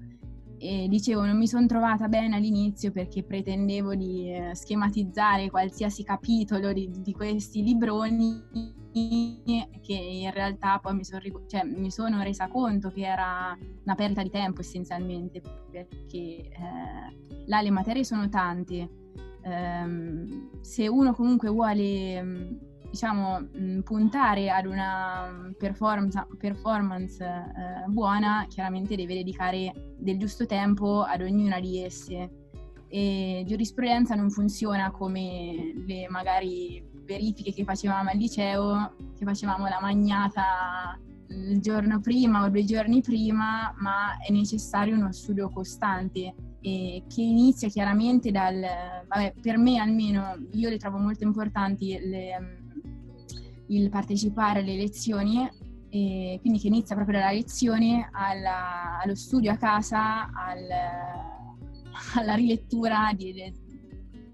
E dicevo, non mi sono trovata bene all'inizio perché pretendevo di eh, schematizzare qualsiasi capitolo di, di, questi libroni che in realtà poi mi, son, cioè, mi, sono resa conto che era una perdita di tempo essenzialmente perché eh, là le materie sono tante. Um, se uno comunque vuole diciamo, mh, puntare ad una performance, performance eh, buona, chiaramente deve dedicare del giusto tempo ad ognuna di esse. E giurisprudenza non funziona come le magari verifiche che facevamo al liceo, che facevamo la magnata il giorno prima o due giorni prima, ma è necessario uno studio costante che inizia chiaramente dal, vabbè, per me almeno, io le trovo molto importanti le, il partecipare alle lezioni, e quindi che inizia proprio dalla lezione alla, allo studio a casa, al, [LAUGHS] alla rilettura di, de,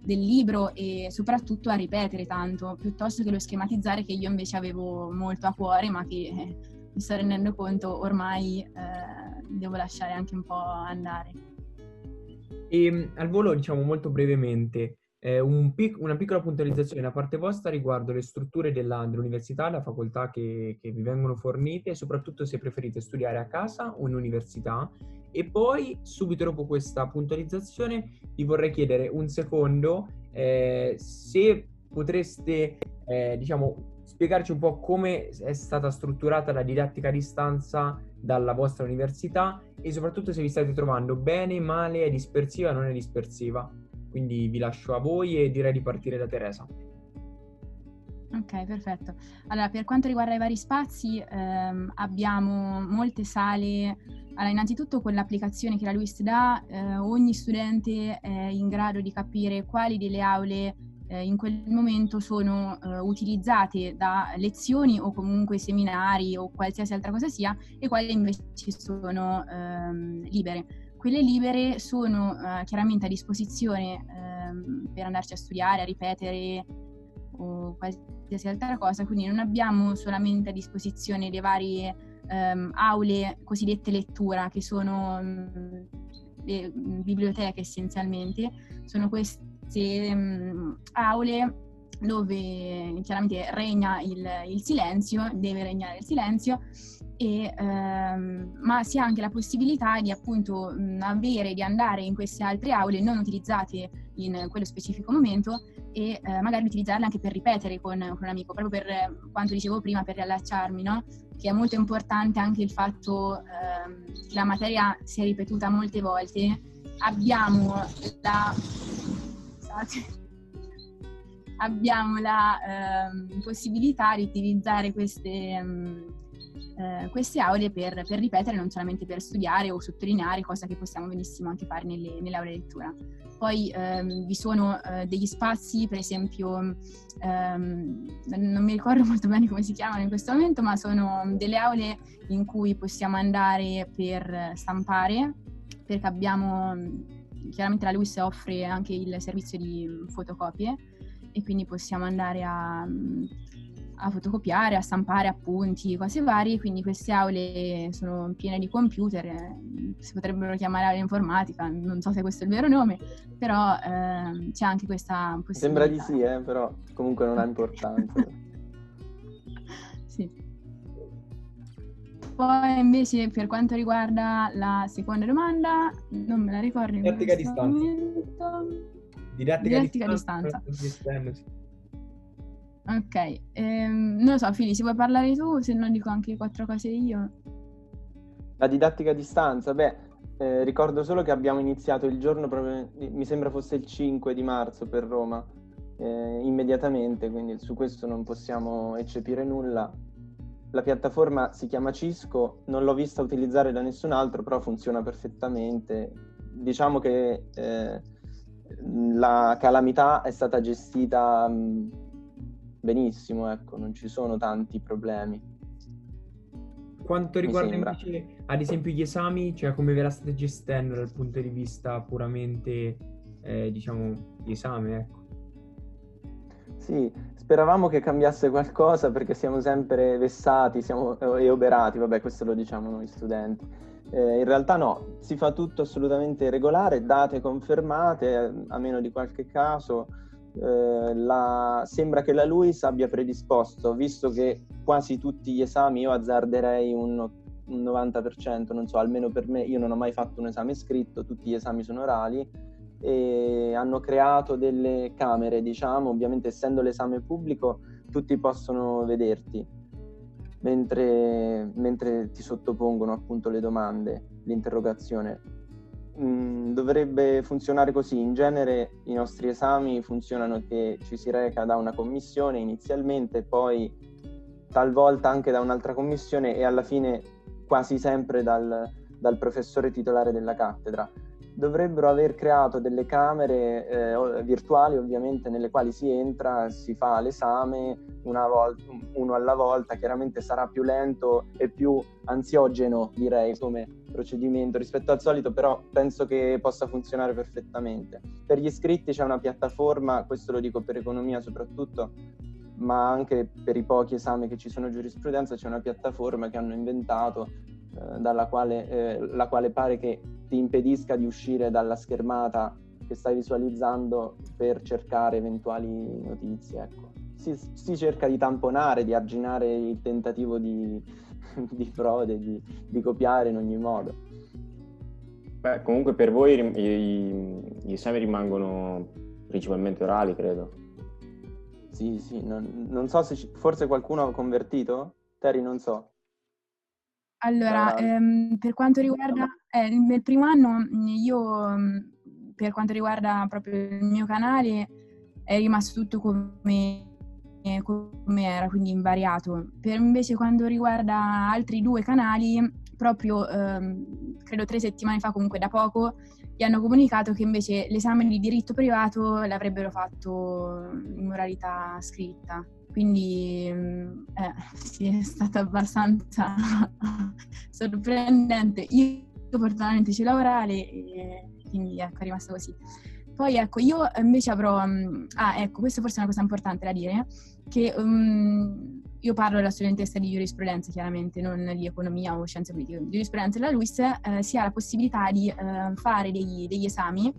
del libro e soprattutto a ripetere tanto, piuttosto che lo schematizzare che io invece avevo molto a cuore, ma che eh, mi sto rendendo conto ormai eh, devo lasciare anche un po' andare. E al volo, diciamo molto brevemente, eh, un pic- una piccola puntualizzazione da parte vostra riguardo le strutture della, dell'università, la facoltà che, che, vi vengono fornite soprattutto se preferite studiare a casa o in università. E poi, subito dopo questa puntualizzazione, vi vorrei chiedere un secondo eh, se potreste, eh, diciamo, spiegarci un po' come è stata strutturata la didattica a distanza dalla vostra università e soprattutto se vi state trovando bene, male, è dispersiva o non è dispersiva. Quindi vi lascio a voi e direi di partire da Teresa. Ok, perfetto. Allora, per quanto riguarda i vari spazi, ehm, abbiamo molte sale. Allora, innanzitutto con l'applicazione che la LUIS dà, eh, ogni studente è in grado di capire quali delle aule eh, in quel momento sono eh, utilizzate da lezioni o comunque seminari o qualsiasi altra cosa sia e quali invece sono ehm, libere. Quelle libere sono uh, chiaramente a disposizione um, per andarci a studiare, a ripetere o qualsiasi altra cosa, quindi non abbiamo solamente a disposizione le varie um, aule cosiddette lettura, che sono um, le biblioteche essenzialmente, sono queste aule dove chiaramente regna il, il, silenzio, deve regnare il silenzio, e, ehm, ma si ha anche la possibilità di appunto mh, avere, di andare in queste altre aule non utilizzate in quello specifico momento e eh, magari utilizzarle anche per ripetere con, con, un amico, proprio per quanto dicevo prima, per riallacciarmi, no? che è molto importante anche il fatto ehm, che la materia sia ripetuta molte volte. Abbiamo la... Scusate abbiamo la eh, possibilità di utilizzare queste, um, eh, queste aule per, per, ripetere, non solamente per studiare o sottolineare, cosa che possiamo benissimo anche fare nelle, di lettura. Poi ehm, vi sono eh, degli spazi, per esempio, ehm, non mi ricordo [LAUGHS] molto bene come si chiamano in questo momento, ma sono delle aule in cui possiamo andare per stampare, perché abbiamo, chiaramente la LUIS offre anche il servizio di fotocopie e quindi possiamo andare a, a fotocopiare, a stampare appunti, cose varie, quindi queste aule sono piene di computer, eh, si potrebbero chiamare aula informatica, non so se questo è il vero nome, però eh, c'è anche questa possibilità. Sembra di sì, eh, però comunque non ha importanza. [LAUGHS] sì. Poi invece per quanto riguarda la seconda domanda, non me la ricordo. Didattica a distanza. Didattica, Didattica a distanza. distanza. Ok, ehm, non lo so, Fili, se vuoi parlare tu, se no dico anche quattro cose io. La didattica a distanza, beh, eh, ricordo solo che abbiamo iniziato il giorno, proprio, mi sembra fosse il 5 di marzo per Roma, eh, immediatamente, quindi su questo non possiamo eccepire nulla. La piattaforma si chiama Cisco, non l'ho vista utilizzare da nessun altro, però funziona perfettamente. Diciamo che eh, la calamità è stata gestita... Mh, benissimo, ecco, non ci sono tanti problemi. Quanto riguarda invece, ad esempio, gli esami, cioè come ve la state gestendo dal punto di vista puramente, eh, diciamo, di esame, ecco? Sì, speravamo che cambiasse qualcosa perché siamo sempre vessati siamo, e oberati, vabbè questo lo diciamo noi studenti. Eh, in realtà no, si fa tutto assolutamente regolare, date confermate, a meno di qualche caso, eh, la, sembra che la LUIS abbia predisposto, visto che quasi tutti gli esami io azzarderei un, un 90%, non so, almeno per me, io non ho mai fatto un esame scritto, tutti gli esami sono orali, e hanno creato delle camere, diciamo, ovviamente essendo l'esame pubblico tutti possono vederti mentre, mentre ti sottopongono appunto le domande, l'interrogazione mm, dovrebbe funzionare così. In genere i nostri esami funzionano che ci si reca da una commissione inizialmente, poi talvolta anche da un'altra commissione e alla fine quasi sempre dal, dal professore titolare della cattedra dovrebbero aver creato delle camere eh, virtuali ovviamente nelle quali si entra, si fa l'esame volta, uno alla volta, chiaramente sarà più lento e più ansiogeno direi come procedimento rispetto al solito, però penso che possa funzionare perfettamente. Per gli iscritti c'è una piattaforma, questo lo dico per economia soprattutto, ma anche per i pochi esami che ci sono giurisprudenza c'è una piattaforma che hanno inventato dalla quale, eh, la quale pare che ti impedisca di uscire dalla schermata che stai visualizzando per cercare eventuali notizie. Ecco. Si, si, cerca di tamponare, di arginare il tentativo di, [LAUGHS] di frode, di, di, copiare in ogni modo. Beh, comunque per voi i, gli esami rimangono principalmente orali, credo. Sì, sì, non, non so se ci, forse qualcuno ha convertito? Terry, non so. Allora, ehm, per quanto riguarda eh, nel primo anno io per quanto riguarda proprio il mio canale è rimasto tutto come, come era, quindi invariato. Per invece quando riguarda altri due canali, proprio ehm, credo tre settimane fa, comunque da poco, gli hanno comunicato che invece l'esame di diritto privato l'avrebbero fatto in modalità scritta. Quindi mm, eh, sì, è stato abbastanza [LAUGHS] sorprendente. Io fortunatamente ce l'ho orale e quindi ecco è rimasto così. Poi ecco, io invece avrò... Um, ah, ecco, questa forse è una cosa importante da dire, che um, io parlo della studentessa di giurisprudenza chiaramente, non di economia o scienze politiche. Di giurisprudenza della LUIS eh, si ha la possibilità di eh, fare degli, degli esami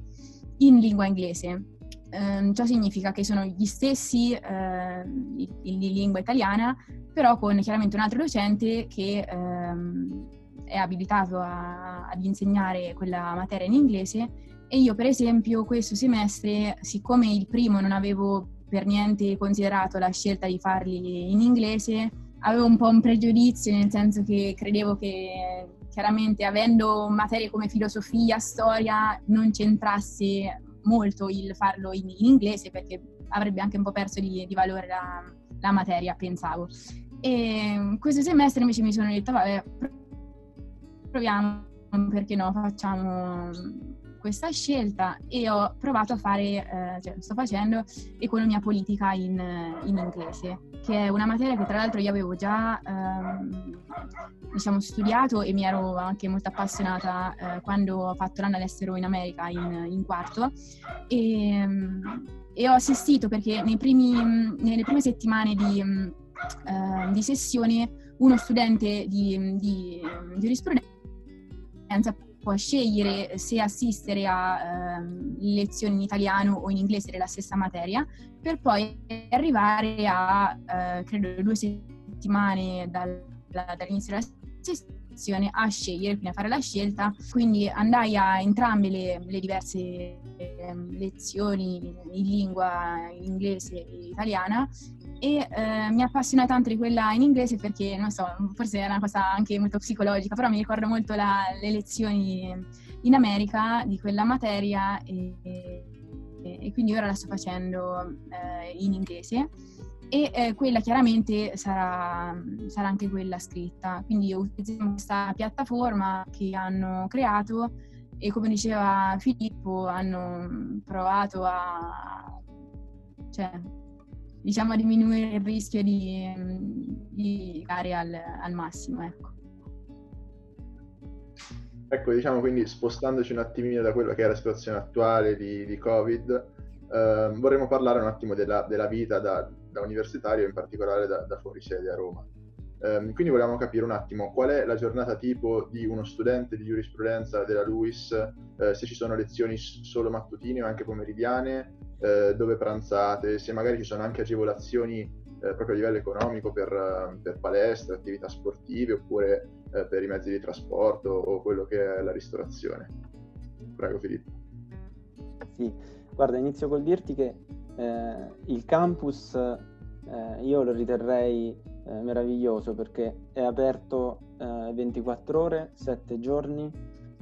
in lingua inglese eh, ciò significa che sono gli stessi eh, in, lingua italiana, però con chiaramente un altro docente che ehm, è abilitato a, ad insegnare quella materia in inglese. E io per esempio questo semestre, siccome il primo non avevo per niente considerato la scelta di farli in inglese, avevo un po' un pregiudizio, nel senso che credevo che chiaramente avendo materie come filosofia, storia, non c'entrasse molto il farlo in, in inglese perché avrebbe anche un po' perso di, di valore la, la, materia, pensavo. E questo semestre invece mi sono detta, vabbè, proviamo, perché no, facciamo questa scelta e ho provato a fare, eh, cioè sto facendo economia politica in, in, inglese, che è una materia che tra l'altro io avevo già ehm, diciamo, studiato e mi ero anche molto appassionata eh, quando ho fatto l'anno all'estero in America in, in quarto. E, e, ho assistito perché primi, nelle prime settimane di eh, di sessione uno studente di, di giurisprudenza può scegliere se assistere a eh, lezioni in italiano o in inglese della stessa materia, per poi arrivare a, eh, credo, due settimane dal, dall'inizio della sessione a scegliere, quindi a fare la scelta. Quindi andai a entrambe le, le diverse eh, lezioni in lingua inglese e italiana e eh, mi appassiona tanto di quella in inglese perché, non so, forse è una cosa anche molto psicologica, però mi ricordo molto la, le lezioni in America di quella materia e, e, e quindi ora la sto facendo eh, in inglese e eh, quella chiaramente sarà, sarà, anche quella scritta. Quindi utilizziamo questa piattaforma che hanno creato e come diceva Filippo hanno provato a, cioè, diciamo, a diminuire il rischio di, di gare al, al massimo. Ecco. ecco, diciamo quindi spostandoci un attimino da quella che è la situazione attuale di, di Covid, eh, vorremmo parlare un attimo della, della vita da, da, universitario, in particolare da, da fuori sede a Roma. Eh, quindi volevamo capire un attimo qual è la giornata tipo di uno studente di giurisprudenza della LUIS, eh, se ci sono lezioni solo mattutine o anche pomeridiane, eh, dove pranzate, se magari ci sono anche agevolazioni eh, proprio a livello economico per, per palestre, attività sportive oppure eh, per i mezzi di trasporto o quello che è la ristorazione. Prego Filippo. Sì, Guarda, inizio col dirti che eh, il campus eh, io lo riterrei eh, meraviglioso perché è aperto 24 eh, ore, 7 giorni,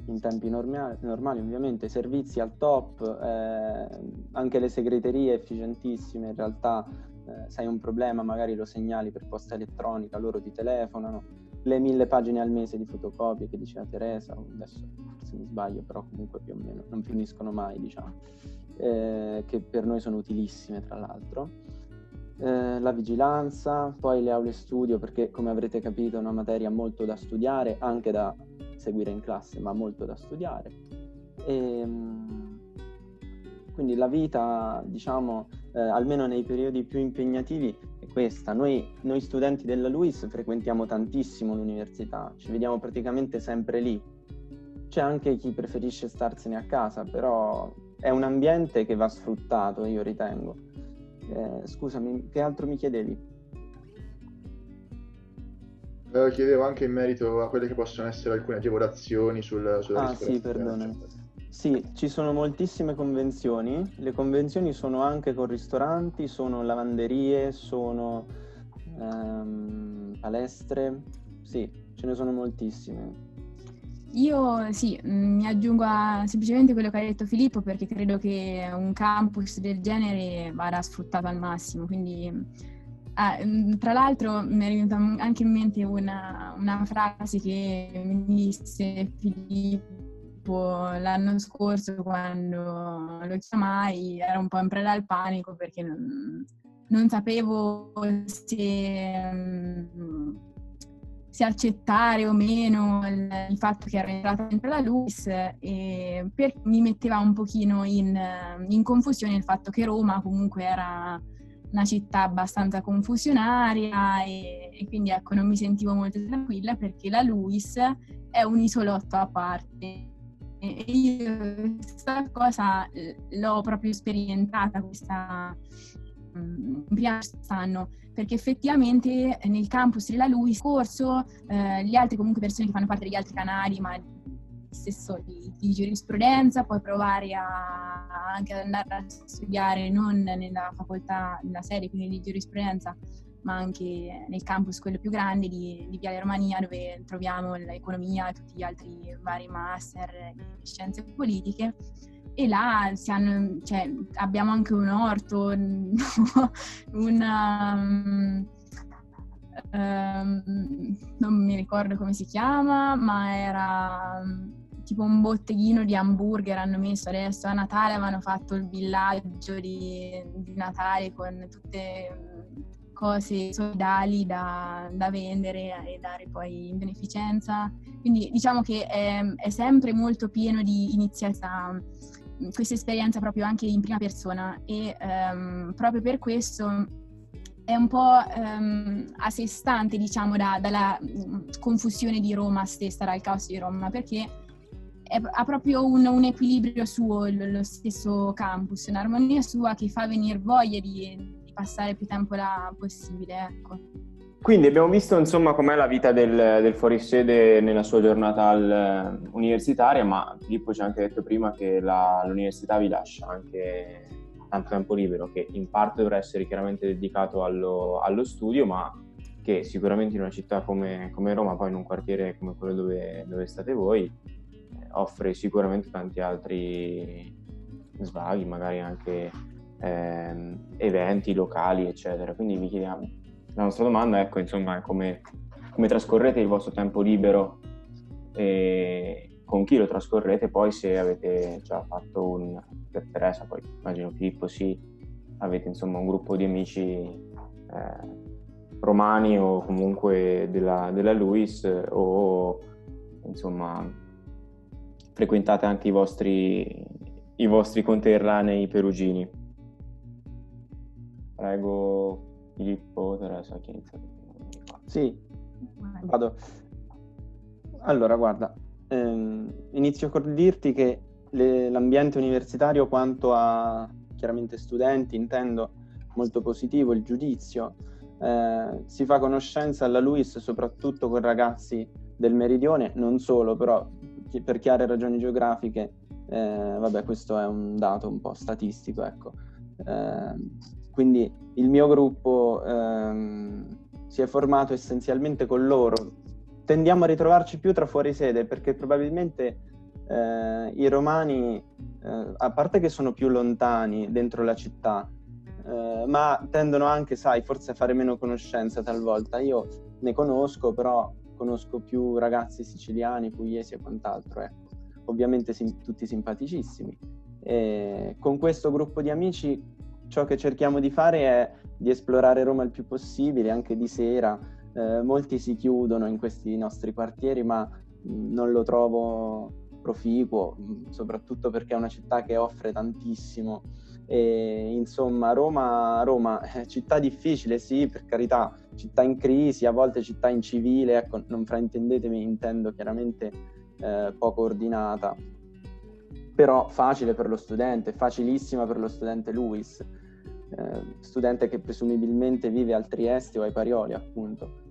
in tempi normali, normali ovviamente, servizi al top, eh, anche le segreterie efficientissime, in realtà eh, se hai un problema magari lo segnali per posta elettronica, loro ti telefonano, le mille pagine al mese di fotocopie che diceva Teresa, adesso forse mi sbaglio, però comunque più o meno non finiscono mai, diciamo eh, che per noi sono utilissime tra l'altro. Eh, la vigilanza, poi le aule studio perché come avrete capito è una materia molto da studiare, anche da seguire in classe, ma molto da studiare. E, ehm, quindi la vita, diciamo, eh, almeno nei periodi più impegnativi, è questa. Noi, noi studenti della LUIS frequentiamo tantissimo l'università, ci vediamo praticamente sempre lì. C'è anche chi preferisce starsene a casa, però è un ambiente che va sfruttato, io ritengo. Eh, scusami, che altro mi chiedevi? Eh, chiedevo anche in merito a quelle che possono essere alcune agevolazioni sul, sulla Ah sì, perdona. Sì, ci sono moltissime convenzioni. Le convenzioni sono anche con ristoranti, sono lavanderie, sono ehm, palestre. Sì, ce ne sono moltissime. Io sì, mm, mi aggiungo a semplicemente quello che ha detto Filippo perché credo che un campus del genere vada sfruttato al massimo. Quindi, ah, mm, tra l'altro, mi è venuta anche in mente una, una frase che mi disse Filippo l'anno scorso quando lo chiamai, era un po' in preda al panico perché non, non sapevo se mm, se accettare o meno il, il fatto che ero entrata dentro la LUIS e per, mi metteva un pochino in, in, confusione il fatto che Roma comunque era una città abbastanza confusionaria e, e quindi ecco non mi sentivo molto tranquilla perché la LUIS è un isolotto a parte. E io questa cosa l'ho proprio sperimentata questa in prima quest'anno, perché effettivamente nel campus della LUIS, corso, eh, le altre comunque persone che fanno parte degli altri canali, ma stesso di, di giurisprudenza, puoi provare a, anche ad andare a studiare non nella facoltà, nella sede quindi di giurisprudenza, ma anche nel campus quello più grande di, di Viale Romania dove troviamo l'economia e tutti gli altri vari master di scienze politiche e là hanno, cioè, abbiamo anche un orto, [LAUGHS] una, um, um, non mi ricordo come si chiama, ma era um, tipo un botteghino di hamburger hanno messo adesso a Natale avevano fatto il villaggio di, di Natale con tutte cose solidali da, da, vendere e dare poi in beneficenza. Quindi diciamo che è, è sempre molto pieno di iniziativa questa esperienza proprio anche in prima persona e um, proprio per questo è un po' um, a sé stante, diciamo, da, dalla um, confusione di Roma stessa, dal caos di Roma, perché è, ha proprio un, un equilibrio suo, lo, stesso campus, un'armonia sua che fa venire voglia di, di passare più tempo là possibile, ecco. Quindi abbiamo visto insomma com'è la vita del, del fuorisede nella sua giornata al, uh, universitaria, ma Filippo ci ha anche detto prima che la, l'università vi lascia anche tanto tempo libero che in parte dovrà essere chiaramente dedicato allo, allo studio, ma che sicuramente in una città come, come, Roma, poi in un quartiere come quello dove, dove state voi, eh, offre sicuramente tanti altri svaghi, magari anche eh, eventi locali, eccetera. Quindi vi chiediamo, la nostra domanda ecco, insomma, come, come trascorrete il vostro tempo libero e, con chi lo trascorrete? Poi se avete già fatto un per Teresa poi immagino Filippo sì avete insomma un gruppo di amici eh, romani o comunque della, della Luis o insomma frequentate anche i vostri i vostri conterranei perugini. Prego Filippo Teresa chi inizia sì vado. allora guarda ehm, inizio col dirti che le, l'ambiente universitario quanto a chiaramente studenti, intendo molto positivo il giudizio, eh, si fa conoscenza alla LUIS soprattutto con ragazzi del meridione, non solo, però per chiare ragioni geografiche, eh, vabbè questo è un dato un po' statistico, ecco. Eh, quindi il mio gruppo ehm, si è formato essenzialmente con loro, tendiamo a ritrovarci più tra fuori sede perché probabilmente eh, i romani, eh, a parte che sono più lontani dentro la città, eh, ma tendono anche, sai, forse a fare meno conoscenza talvolta. Io ne conosco, però conosco più ragazzi siciliani, pugliesi e quant'altro, ecco. Ovviamente sim- tutti simpaticissimi. E con questo gruppo di amici ciò che cerchiamo di fare è di esplorare Roma il più possibile, anche di sera, eh, molti si chiudono in questi nostri quartieri, ma mh, non lo trovo proficuo, mh, soprattutto perché è una città che offre tantissimo. E, insomma, Roma, Roma è [LAUGHS] città difficile, sì, per carità, città in crisi, a volte città incivile, ecco, non fraintendetemi, intendo chiaramente eh, poco ordinata, però facile per lo studente, facilissima per lo studente Luis, eh, studente che presumibilmente vive al Trieste o ai Parioli, appunto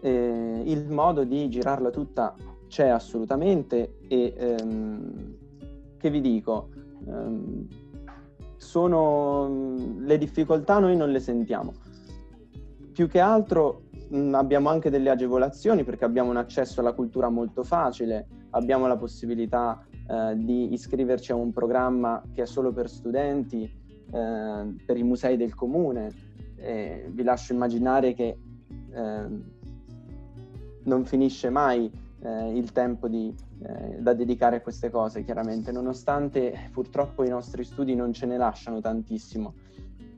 eh, il modo di girarla tutta c'è assolutamente e ehm, che vi dico, ehm, sono le difficoltà noi non le sentiamo. Più che altro mh, abbiamo anche delle agevolazioni perché abbiamo un accesso alla cultura molto facile, abbiamo la possibilità eh, di iscriverci a un programma che è solo per studenti, eh, per i musei del comune. vi lascio immaginare che eh, non finisce mai eh, il tempo di, eh, da dedicare a queste cose, chiaramente, nonostante purtroppo i nostri studi non ce ne lasciano tantissimo.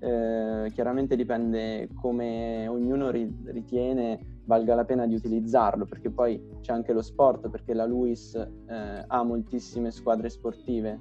Eh, chiaramente dipende come ognuno ri- ritiene valga la pena di utilizzarlo, perché poi c'è anche lo sport, perché la LUIS eh, ha moltissime squadre sportive.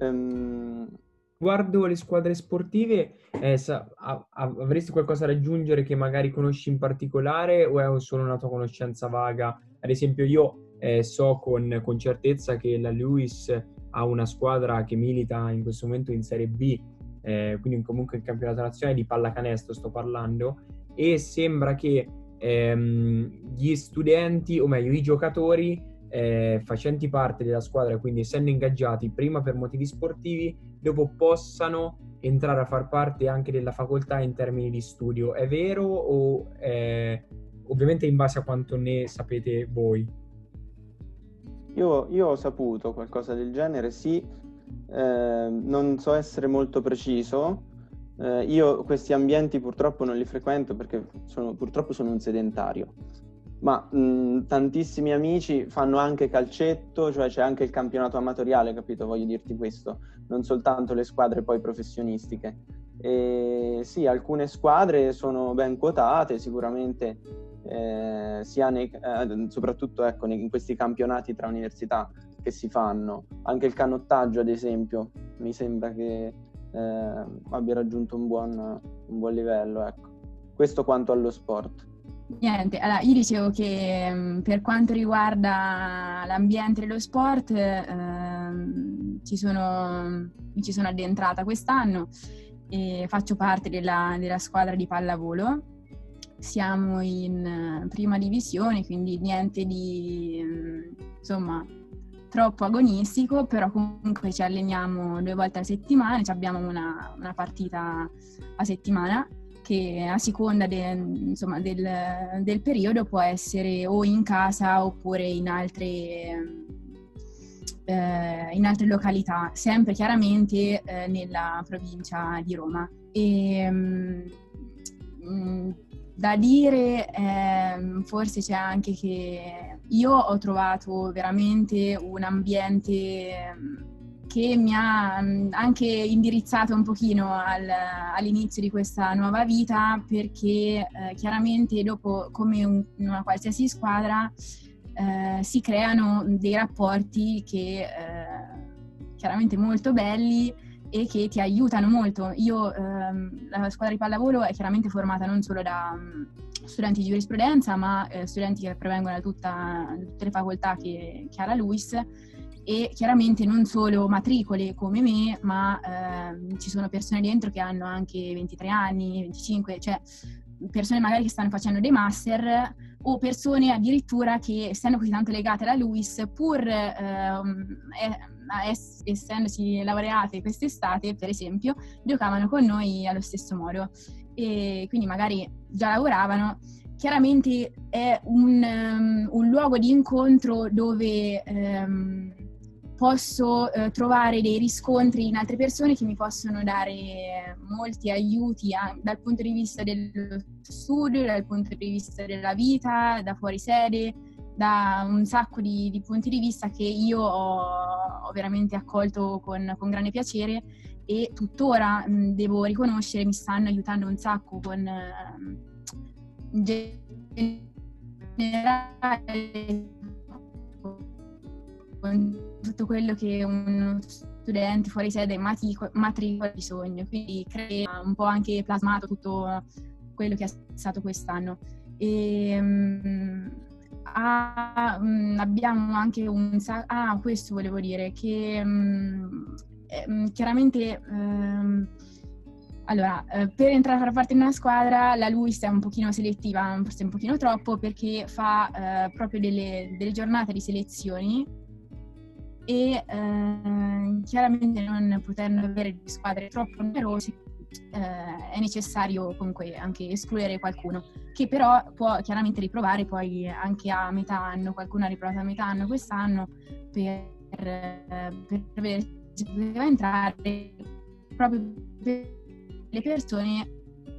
Um, Riguardo le squadre sportive, eh, sa, a, a, avresti qualcosa da aggiungere che magari conosci in particolare o è solo una tua conoscenza vaga? Ad esempio io eh, so con, con, certezza che la Lewis ha una squadra che milita in questo momento in Serie B, eh, quindi comunque il campionato nazionale di pallacanestro sto parlando, e sembra che ehm, gli studenti, o meglio i giocatori, eh, facenti parte della squadra, quindi essendo ingaggiati prima per motivi sportivi, dopo possano entrare a far parte anche della facoltà in termini di studio. È vero o è ovviamente in base a quanto ne sapete voi? Io, io ho saputo qualcosa del genere, sì, eh, non so essere molto preciso. Eh, io questi ambienti purtroppo non li frequento perché sono, purtroppo sono un sedentario ma mh, tantissimi amici fanno anche calcetto, cioè c'è anche il campionato amatoriale, capito? Voglio dirti questo, non soltanto le squadre poi professionistiche. E sì, alcune squadre sono ben quotate, sicuramente eh, sia nei, eh, soprattutto ecco, in questi campionati tra università che si fanno. Anche il canottaggio, ad esempio, mi sembra che eh, abbia raggiunto un buon, un buon livello. Ecco. Questo quanto allo sport. Niente, allora io dicevo che mm, per quanto riguarda l'ambiente dello sport ehm, ci sono, mi ci sono addentrata quest'anno e faccio parte della, della squadra di pallavolo. Siamo in prima divisione, quindi niente di mm, insomma troppo agonistico, però comunque ci alleniamo due volte a settimana, abbiamo una, una partita a settimana che a seconda de, insomma, del, del, periodo può essere o in casa oppure in altre, eh, in altre località, sempre chiaramente eh, nella provincia di Roma. E, mh, mm, da dire eh, forse c'è anche che io ho trovato veramente un ambiente che mi ha mm, anche indirizzato un pochino al, all'inizio di questa nuova vita perché eh, chiaramente dopo come un, una qualsiasi squadra eh, si creano dei rapporti che eh, chiaramente molto belli e che ti aiutano molto. Io, ehm, la squadra di pallavolo è chiaramente formata non solo da um, studenti di giurisprudenza, ma eh, studenti che provengono da, tutta, da, tutte le facoltà che, che ha la LUIS. E chiaramente non solo matricole come me, ma eh, ci sono persone dentro che hanno anche 23 anni, 25, cioè persone magari che stanno facendo dei master o persone addirittura che essendo così tanto legate alla LUIS, pur ehm, es- essendosi laureate quest'estate, per esempio, giocavano con noi allo stesso modo e quindi magari già lavoravano. Chiaramente è un, um, un luogo di incontro dove um, posso eh, trovare dei riscontri in altre persone che mi possono dare molti aiuti a, dal punto di vista dello studio, dal punto di vista della vita, da fuori sede, da un sacco di, di punti di vista che io ho, ho veramente accolto con, con, grande piacere e tuttora mh, devo riconoscere mi stanno aiutando un sacco con in generale con tutto quello che uno studente fuori sede matricola ha bisogno, quindi crea un po' anche plasmato tutto quello che è stato quest'anno. E, um, ah, um, abbiamo anche un sacco, ah questo volevo dire, che um, eh, chiaramente ehm, allora, eh, per entrare a far parte di una squadra la LUIS è un pochino selettiva, forse un pochino troppo, perché fa eh, proprio delle, delle giornate di selezioni e eh, chiaramente non potendo avere squadre troppo numerose eh, è necessario comunque anche escludere qualcuno che però può chiaramente riprovare poi anche a metà anno, qualcuno ha riprovato a metà anno quest'anno per, per vedere se poteva entrare proprio per le persone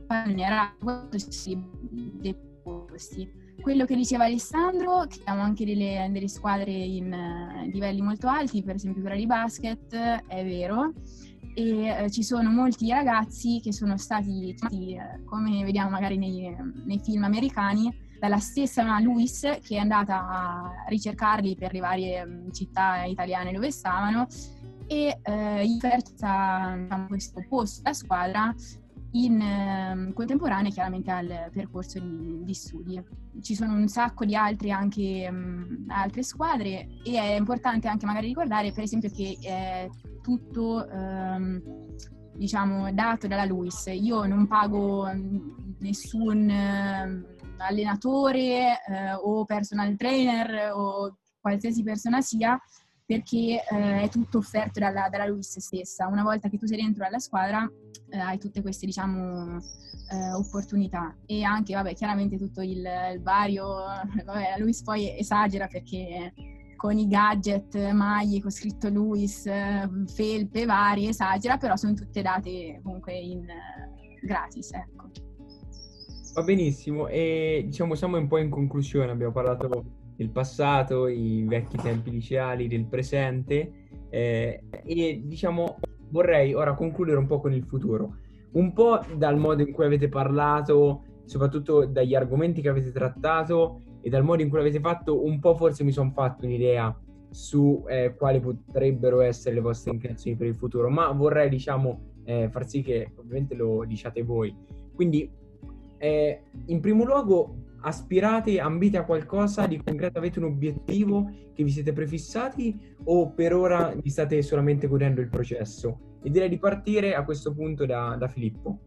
era dei posti quello che diceva Alessandro, che abbiamo anche delle, delle squadre in uh, livelli molto alti, per esempio quella di basket, è vero, e uh, ci sono molti ragazzi che sono stati chiamati, uh, come vediamo magari nei, nei, film americani, dalla stessa Luis che è andata a ricercarli per le varie um, città italiane dove stavano e uh, gli diciamo, questo posto alla squadra in eh, contemporanea chiaramente al percorso di, di, studi. Ci sono un sacco di altri anche um, altre squadre e è importante anche magari ricordare per esempio che è tutto um, diciamo dato dalla LUIS. Io non pago nessun uh, allenatore uh, o personal trainer o qualsiasi persona sia perché eh, è tutto offerto dalla, dalla Luis stessa. Una volta che tu sei dentro alla squadra eh, hai tutte queste diciamo eh, opportunità e anche vabbè chiaramente tutto il, il vario, [LAUGHS] vabbè la Luis poi esagera perché con i gadget, maglie con scritto Luis, felpe varie, esagera, però sono tutte date comunque in gratis, ecco. Va benissimo e diciamo siamo un po' in conclusione, abbiamo parlato del passato, i vecchi tempi liceali, del presente eh, e diciamo vorrei ora concludere un po' con il futuro, un po' dal modo in cui avete parlato, soprattutto dagli argomenti che avete trattato e dal modo in cui l'avete fatto, un po' forse mi sono fatto un'idea su eh, quali potrebbero essere le vostre intenzioni per il futuro, ma vorrei diciamo eh, far sì che ovviamente lo diciate voi. Quindi, eh, in primo luogo, aspirate, ambite a qualcosa di concreto, avete un obiettivo che vi siete prefissati o per ora vi state solamente godendo il processo? E direi di partire a questo punto da, da Filippo.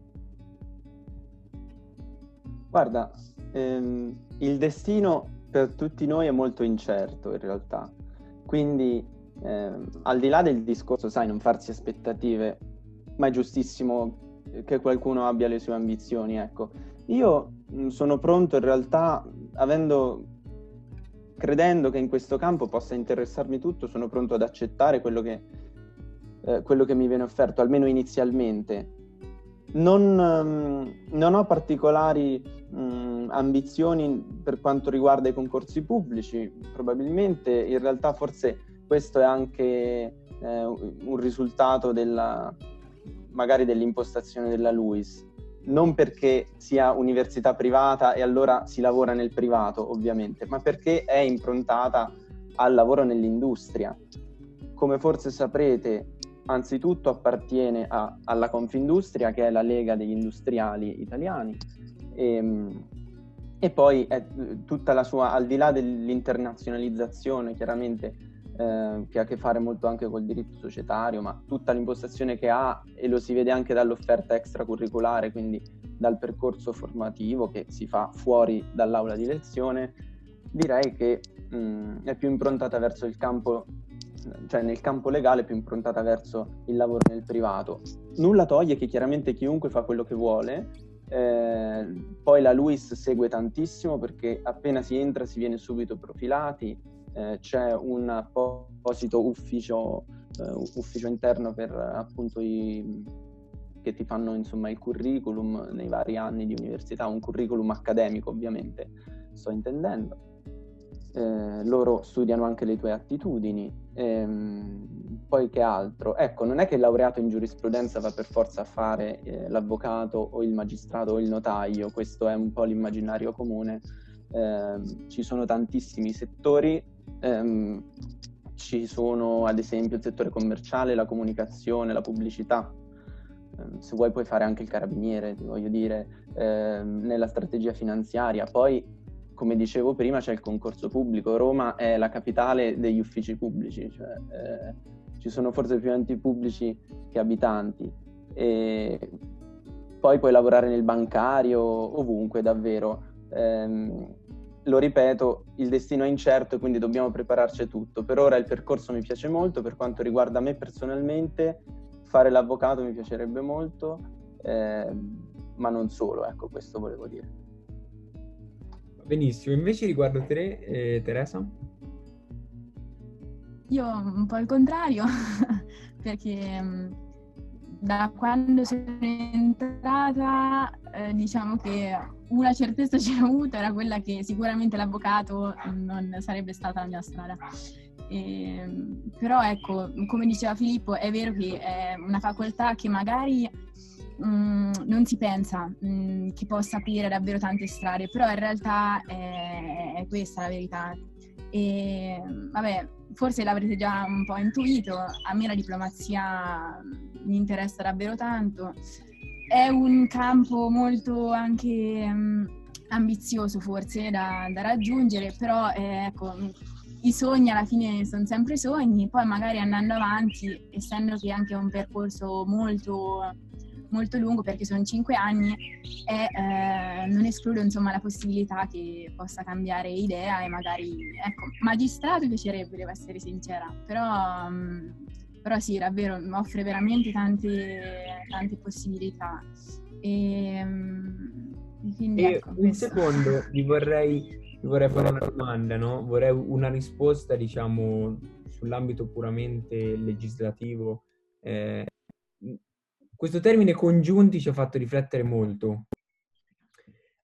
Guarda, ehm, il destino per tutti noi è molto incerto in realtà, quindi ehm, al di là del discorso, sai, non farsi aspettative, ma è giustissimo che qualcuno abbia le sue ambizioni, ecco. Io sono pronto in realtà, avendo, credendo che in questo campo possa interessarmi tutto, sono pronto ad accettare quello che, eh, quello che mi viene offerto, almeno inizialmente. Non, um, non ho particolari um, ambizioni per quanto riguarda i concorsi pubblici, probabilmente in realtà forse questo è anche eh, un risultato della, magari dell'impostazione della LUIS non perché sia università privata e allora si lavora nel privato, ovviamente, ma perché è improntata al lavoro nell'industria. Come forse saprete, anzitutto appartiene a, alla Confindustria, che è la Lega degli Industriali Italiani, e, ehm, e poi è tutta la sua, al di là dell'internazionalizzazione, chiaramente eh, che ha a che fare molto anche col diritto societario, ma tutta l'impostazione che ha e lo si vede anche dall'offerta extracurriculare, quindi dal percorso formativo che si fa fuori dall'aula di lezione, direi che mh, mm, è più improntata verso il campo, cioè nel campo legale, più improntata verso il lavoro nel privato. Nulla toglie che chiaramente chiunque fa quello che vuole, eh, poi la LUIS segue tantissimo perché appena si entra si viene subito profilati, eh, c'è un apposito ufficio, eh, ufficio interno per appunto i, che ti fanno insomma il curriculum nei vari anni di università, un curriculum accademico ovviamente, sto intendendo. Eh, loro studiano anche le tue attitudini, ehm, poi che altro? Ecco, non è che il laureato in giurisprudenza va per forza a fare eh, l'avvocato o il magistrato o il notaio, questo è un po' l'immaginario comune. Eh, ci sono tantissimi settori ehm, ci sono ad esempio il settore commerciale, la comunicazione, la pubblicità. Eh, se vuoi puoi fare anche il carabiniere, ti voglio dire, ehm, nella strategia finanziaria. Poi, come dicevo prima, c'è il concorso pubblico. Roma è la capitale degli uffici pubblici, cioè eh, ci sono forse più enti pubblici che abitanti. E poi puoi lavorare nel bancario, ovunque davvero. Eh, lo ripeto, il destino è incerto e quindi dobbiamo prepararci a tutto. Per ora il percorso mi piace molto, per quanto riguarda me personalmente, fare l'avvocato mi piacerebbe molto, eh, ma non solo, ecco, questo volevo dire. Benissimo, invece riguardo te, eh, Teresa? Io un po' il contrario, [LAUGHS] perché mm, da quando sono entrata eh, diciamo che una certezza [LAUGHS] ce l'ho avuta, era quella che sicuramente l'avvocato non sarebbe stata la mia strada. E, ehm, però ecco, come diceva Filippo, è vero che è una facoltà che magari mh, mm, non si pensa mh, mm, che possa aprire davvero tante strade, però in realtà è, è questa la verità. E vabbè, forse l'avrete già un po' intuito, a me la diplomazia mi interessa davvero tanto è un campo molto anche um, ambizioso forse da, da raggiungere, però eh, ecco, i sogni alla fine sono sempre sogni, poi magari andando avanti, essendo che anche è un percorso molto, molto lungo perché sono cinque anni, e, eh, non escludo insomma la possibilità che possa cambiare idea e magari, ecco, magistrato piacerebbe, devo essere sincera, però um, però sì, davvero offre veramente tante, tante possibilità. Ehm, e, quindi, e ecco, un questo. secondo, [LAUGHS] vi vorrei, vi vorrei fare una domanda, no? Vorrei una risposta, diciamo, sull'ambito puramente legislativo. Eh, questo termine congiunti ci ha fatto riflettere molto.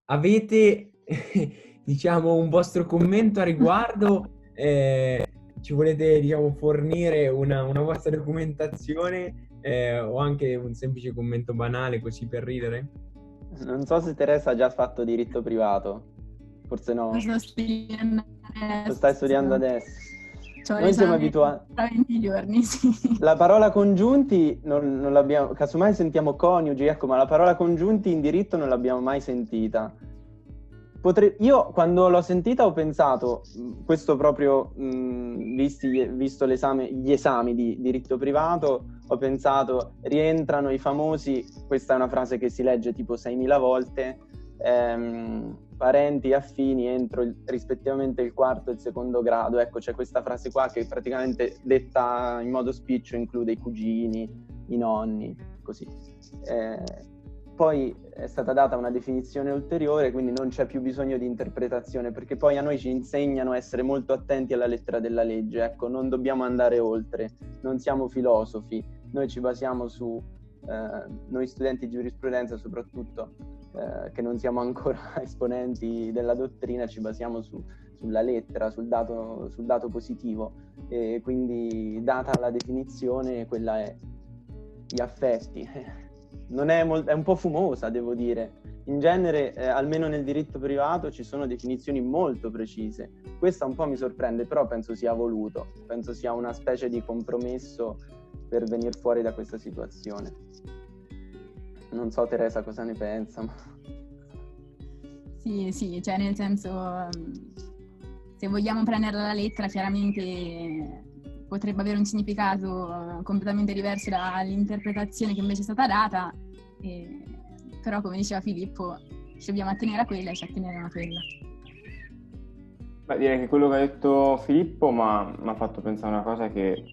Avete, [LAUGHS] diciamo, un vostro commento a riguardo? Eh, ci volete diciamo, fornire una, una vostra documentazione eh, o anche un semplice commento banale così per ridere? Non so se Teresa ha già fatto diritto privato, forse no. Lo sto studiando adesso. Lo stai studiando adesso. Cioè, Noi siamo abituati. Tra 20 giorni, sì. La parola congiunti non, non l'abbiamo, casomai sentiamo coniugi, ecco, ma la parola congiunti in diritto non l'abbiamo mai sentita. Potre... Io quando l'ho sentita ho pensato, questo proprio mh, visti, visto gli esami di diritto privato, ho pensato rientrano i famosi, questa è una frase che si legge tipo 6.000 volte, ehm, parenti affini entro il, rispettivamente il quarto e il secondo grado. Ecco, c'è questa frase qua che praticamente detta in modo spiccio include i cugini, i nonni, così. Eh, poi è stata data una definizione ulteriore, quindi non c'è più bisogno di interpretazione, perché poi a noi ci insegnano a essere molto attenti alla lettera della legge, ecco, non dobbiamo andare oltre, non siamo filosofi, noi ci basiamo su, eh, noi studenti di giurisprudenza soprattutto, eh, che non siamo ancora [LAUGHS] esponenti della dottrina, ci basiamo su, sulla lettera, sul dato, sul dato positivo, e quindi data la definizione, quella è gli affetti è, molt- è un po' fumosa, devo dire. In genere, eh, almeno nel diritto privato, ci sono definizioni molto precise. Questa un po' mi sorprende, però penso sia voluto, penso sia una specie di compromesso per venire fuori da questa situazione. Non so Teresa cosa ne pensa. Ma... [LAUGHS] Sì, sì, cioè nel senso, mm, se vogliamo prenderla alla lettera, chiaramente potrebbe avere un significato completamente diverso dall'interpretazione che invece è stata data, e, però come diceva Filippo, ci dobbiamo attenere a quella e ci atteneremo a quella. Beh, direi che quello che ha detto Filippo mi ha fatto pensare a una cosa che,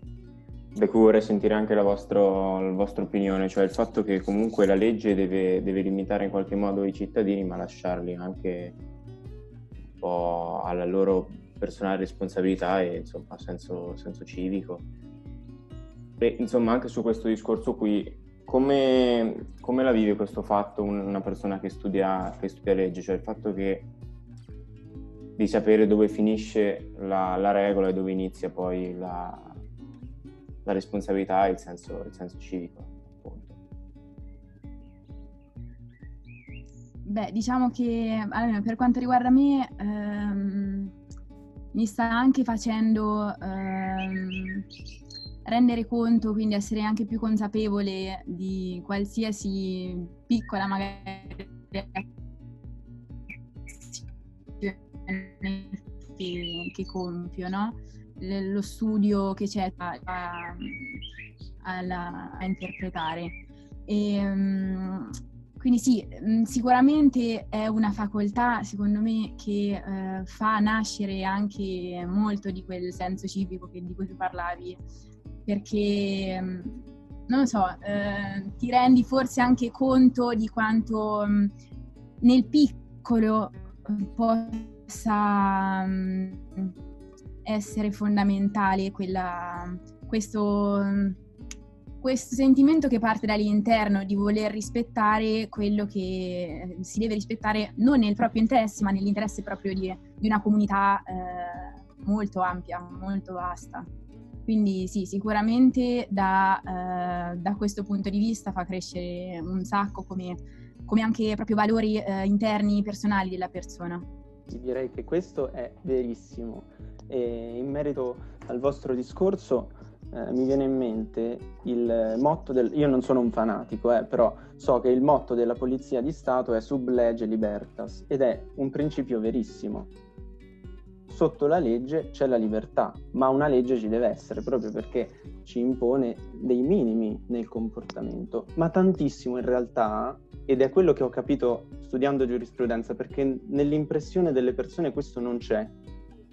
da cui vorrei sentire anche la, vostro, la, vostra opinione, cioè il fatto che comunque la legge deve, deve limitare in qualche modo i cittadini, ma lasciarli anche un po' alla loro personale responsabilità e insomma senso, senso civico. E insomma anche su questo discorso qui, come, come la vive questo fatto una persona che studia, che studia legge? Cioè il fatto che di sapere dove finisce la, la regola e dove inizia poi la, la responsabilità e il senso, il senso civico. Beh, diciamo che allora, per quanto riguarda me, ehm, mi sta anche facendo ehm, rendere conto, quindi essere anche più consapevole di qualsiasi piccola magari che, compio, no? Lo studio che c'è a, a, a, a interpretare. E, um, quindi sì, mm, sicuramente è una facoltà, secondo me, che eh, fa nascere anche molto di quel senso civico che, di cui tu parlavi, perché, mm, non lo so, eh, ti rendi forse anche conto di quanto mm, nel piccolo possa essere fondamentale quella, questo questo sentimento che parte dall'interno di voler rispettare quello che si deve rispettare non nel proprio interesse, ma nell'interesse proprio di, di una comunità eh, molto ampia, molto vasta. Quindi sì, sicuramente da, eh, da, questo punto di vista fa crescere un sacco come, come anche proprio valori eh, interni, personali della persona. Direi che questo è verissimo. E in merito al vostro discorso, eh, mi viene in mente il motto del... Io non sono un fanatico, eh, però so che il motto della Polizia di Stato è sub legge libertas ed è un principio verissimo. Sotto la legge c'è la libertà, ma una legge ci deve essere proprio perché ci impone dei minimi nel comportamento, ma tantissimo in realtà, ed è quello che ho capito studiando giurisprudenza, perché nell'impressione delle persone questo non c'è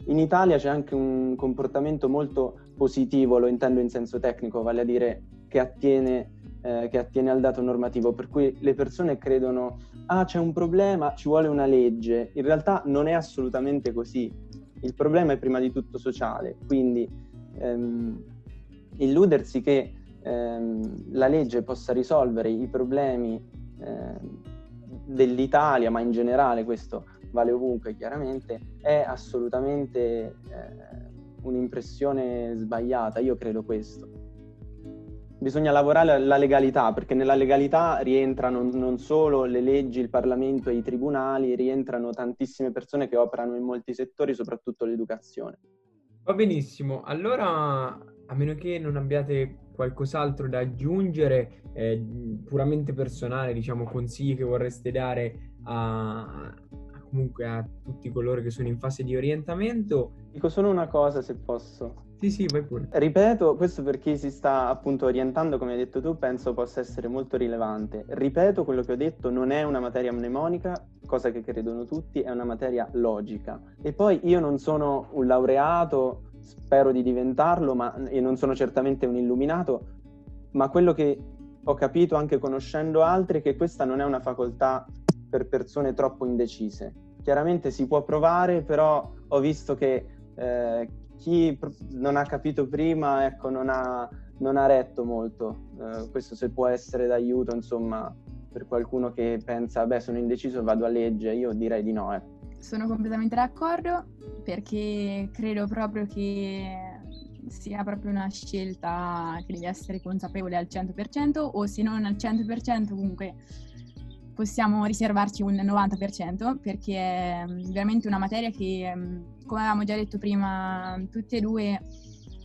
in Italia c'è anche un comportamento molto positivo, lo intendo in senso tecnico, vale a dire che attiene, eh, che attiene al dato normativo, per cui le persone credono, ah c'è un problema, ci vuole una legge. In realtà non è assolutamente così. Il problema è prima di tutto sociale, quindi ehm, illudersi che ehm, la legge possa risolvere i problemi ehm, dell'Italia, ma in generale questo vale ovunque chiaramente, è assolutamente eh, un'impressione sbagliata, io credo questo. Bisogna lavorare alla legalità, perché nella legalità rientrano non solo le leggi, il Parlamento e i tribunali, rientrano tantissime persone che operano in molti settori, soprattutto l'educazione. Va benissimo, allora a meno che non abbiate qualcos'altro da aggiungere, eh, puramente personale, diciamo, consigli che vorreste dare a, comunque a tutti coloro che sono in fase di orientamento. Dico solo una cosa se posso. Sì, sì, vai pure. Ripeto, questo per chi si sta appunto orientando, come hai detto tu, penso possa essere molto rilevante. Ripeto quello che ho detto, non è una materia mnemonica, cosa che credono tutti, è una materia logica. E poi io non sono un laureato, spero di diventarlo, ma e non sono certamente un illuminato, ma quello che ho capito anche conoscendo altri è che questa non è una facoltà per persone troppo indecise. Chiaramente si può provare, però ho visto che eh, chi non ha capito prima, ecco, non ha, non ha retto molto. Uh, questo se può essere d'aiuto, insomma, per qualcuno che pensa, beh, sono indeciso, vado a legge, io direi di no. Eh. Sono completamente d'accordo perché credo proprio che sia proprio una scelta che devi essere consapevole al 100% o se non al 100% comunque possiamo riservarci un 90% perché è mm, veramente una materia che, mm, come avevamo già detto prima, tutte e due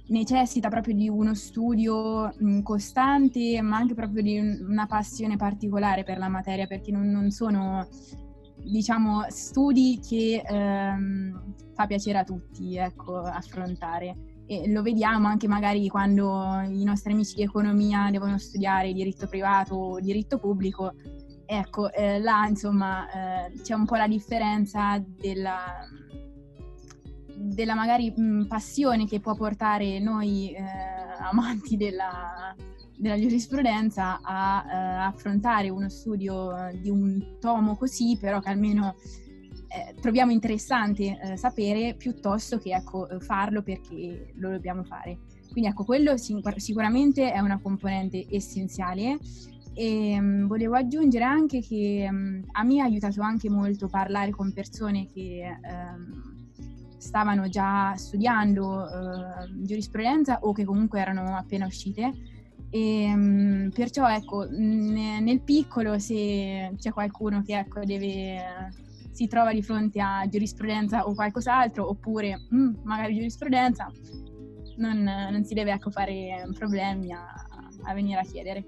necessita proprio di uno studio mm, costante, ma anche proprio di una passione particolare per la materia, perché non, non sono, diciamo, studi che ehm, fa piacere a tutti, ecco, affrontare. E lo vediamo anche magari quando i nostri amici di economia devono studiare diritto privato o diritto pubblico, Ecco, eh, là insomma eh, c'è un po' la differenza della, della magari mh, passione che può portare noi eh, amanti della, della giurisprudenza a eh, affrontare uno studio di un tomo così, però che almeno eh, troviamo interessante eh, sapere piuttosto che ecco, farlo perché lo dobbiamo fare. Quindi ecco, quello sicuramente è una componente essenziale e um, volevo aggiungere anche che um, a me ha aiutato anche molto parlare con persone che um, stavano già studiando uh, giurisprudenza o che comunque erano appena uscite. E, perciò ecco, nel piccolo se c'è qualcuno che ecco, deve, si trova di fronte a giurisprudenza o qualcos'altro, oppure mm, magari giurisprudenza, non, non, si deve ecco, fare problemi a, a venire a chiedere.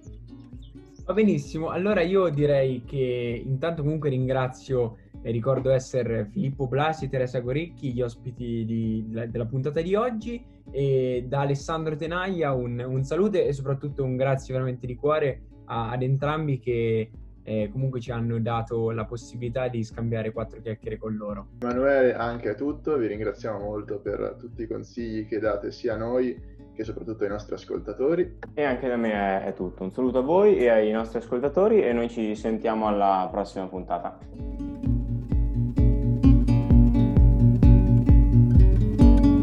Va benissimo, allora io direi che intanto comunque ringrazio e ricordo essere Filippo Blasi e Teresa Goricchi, gli ospiti di, della puntata di oggi e da Alessandro Tenaglia un, un, saluto e soprattutto un grazie veramente di cuore a, ad entrambi che eh, comunque ci hanno dato la possibilità di scambiare quattro chiacchiere con loro. Emanuele, anche a tutto, vi ringraziamo molto per tutti i consigli che date sia a noi che soprattutto ai nostri ascoltatori. E anche da me è, è tutto. Un saluto a voi e ai nostri ascoltatori e noi ci sentiamo alla prossima puntata.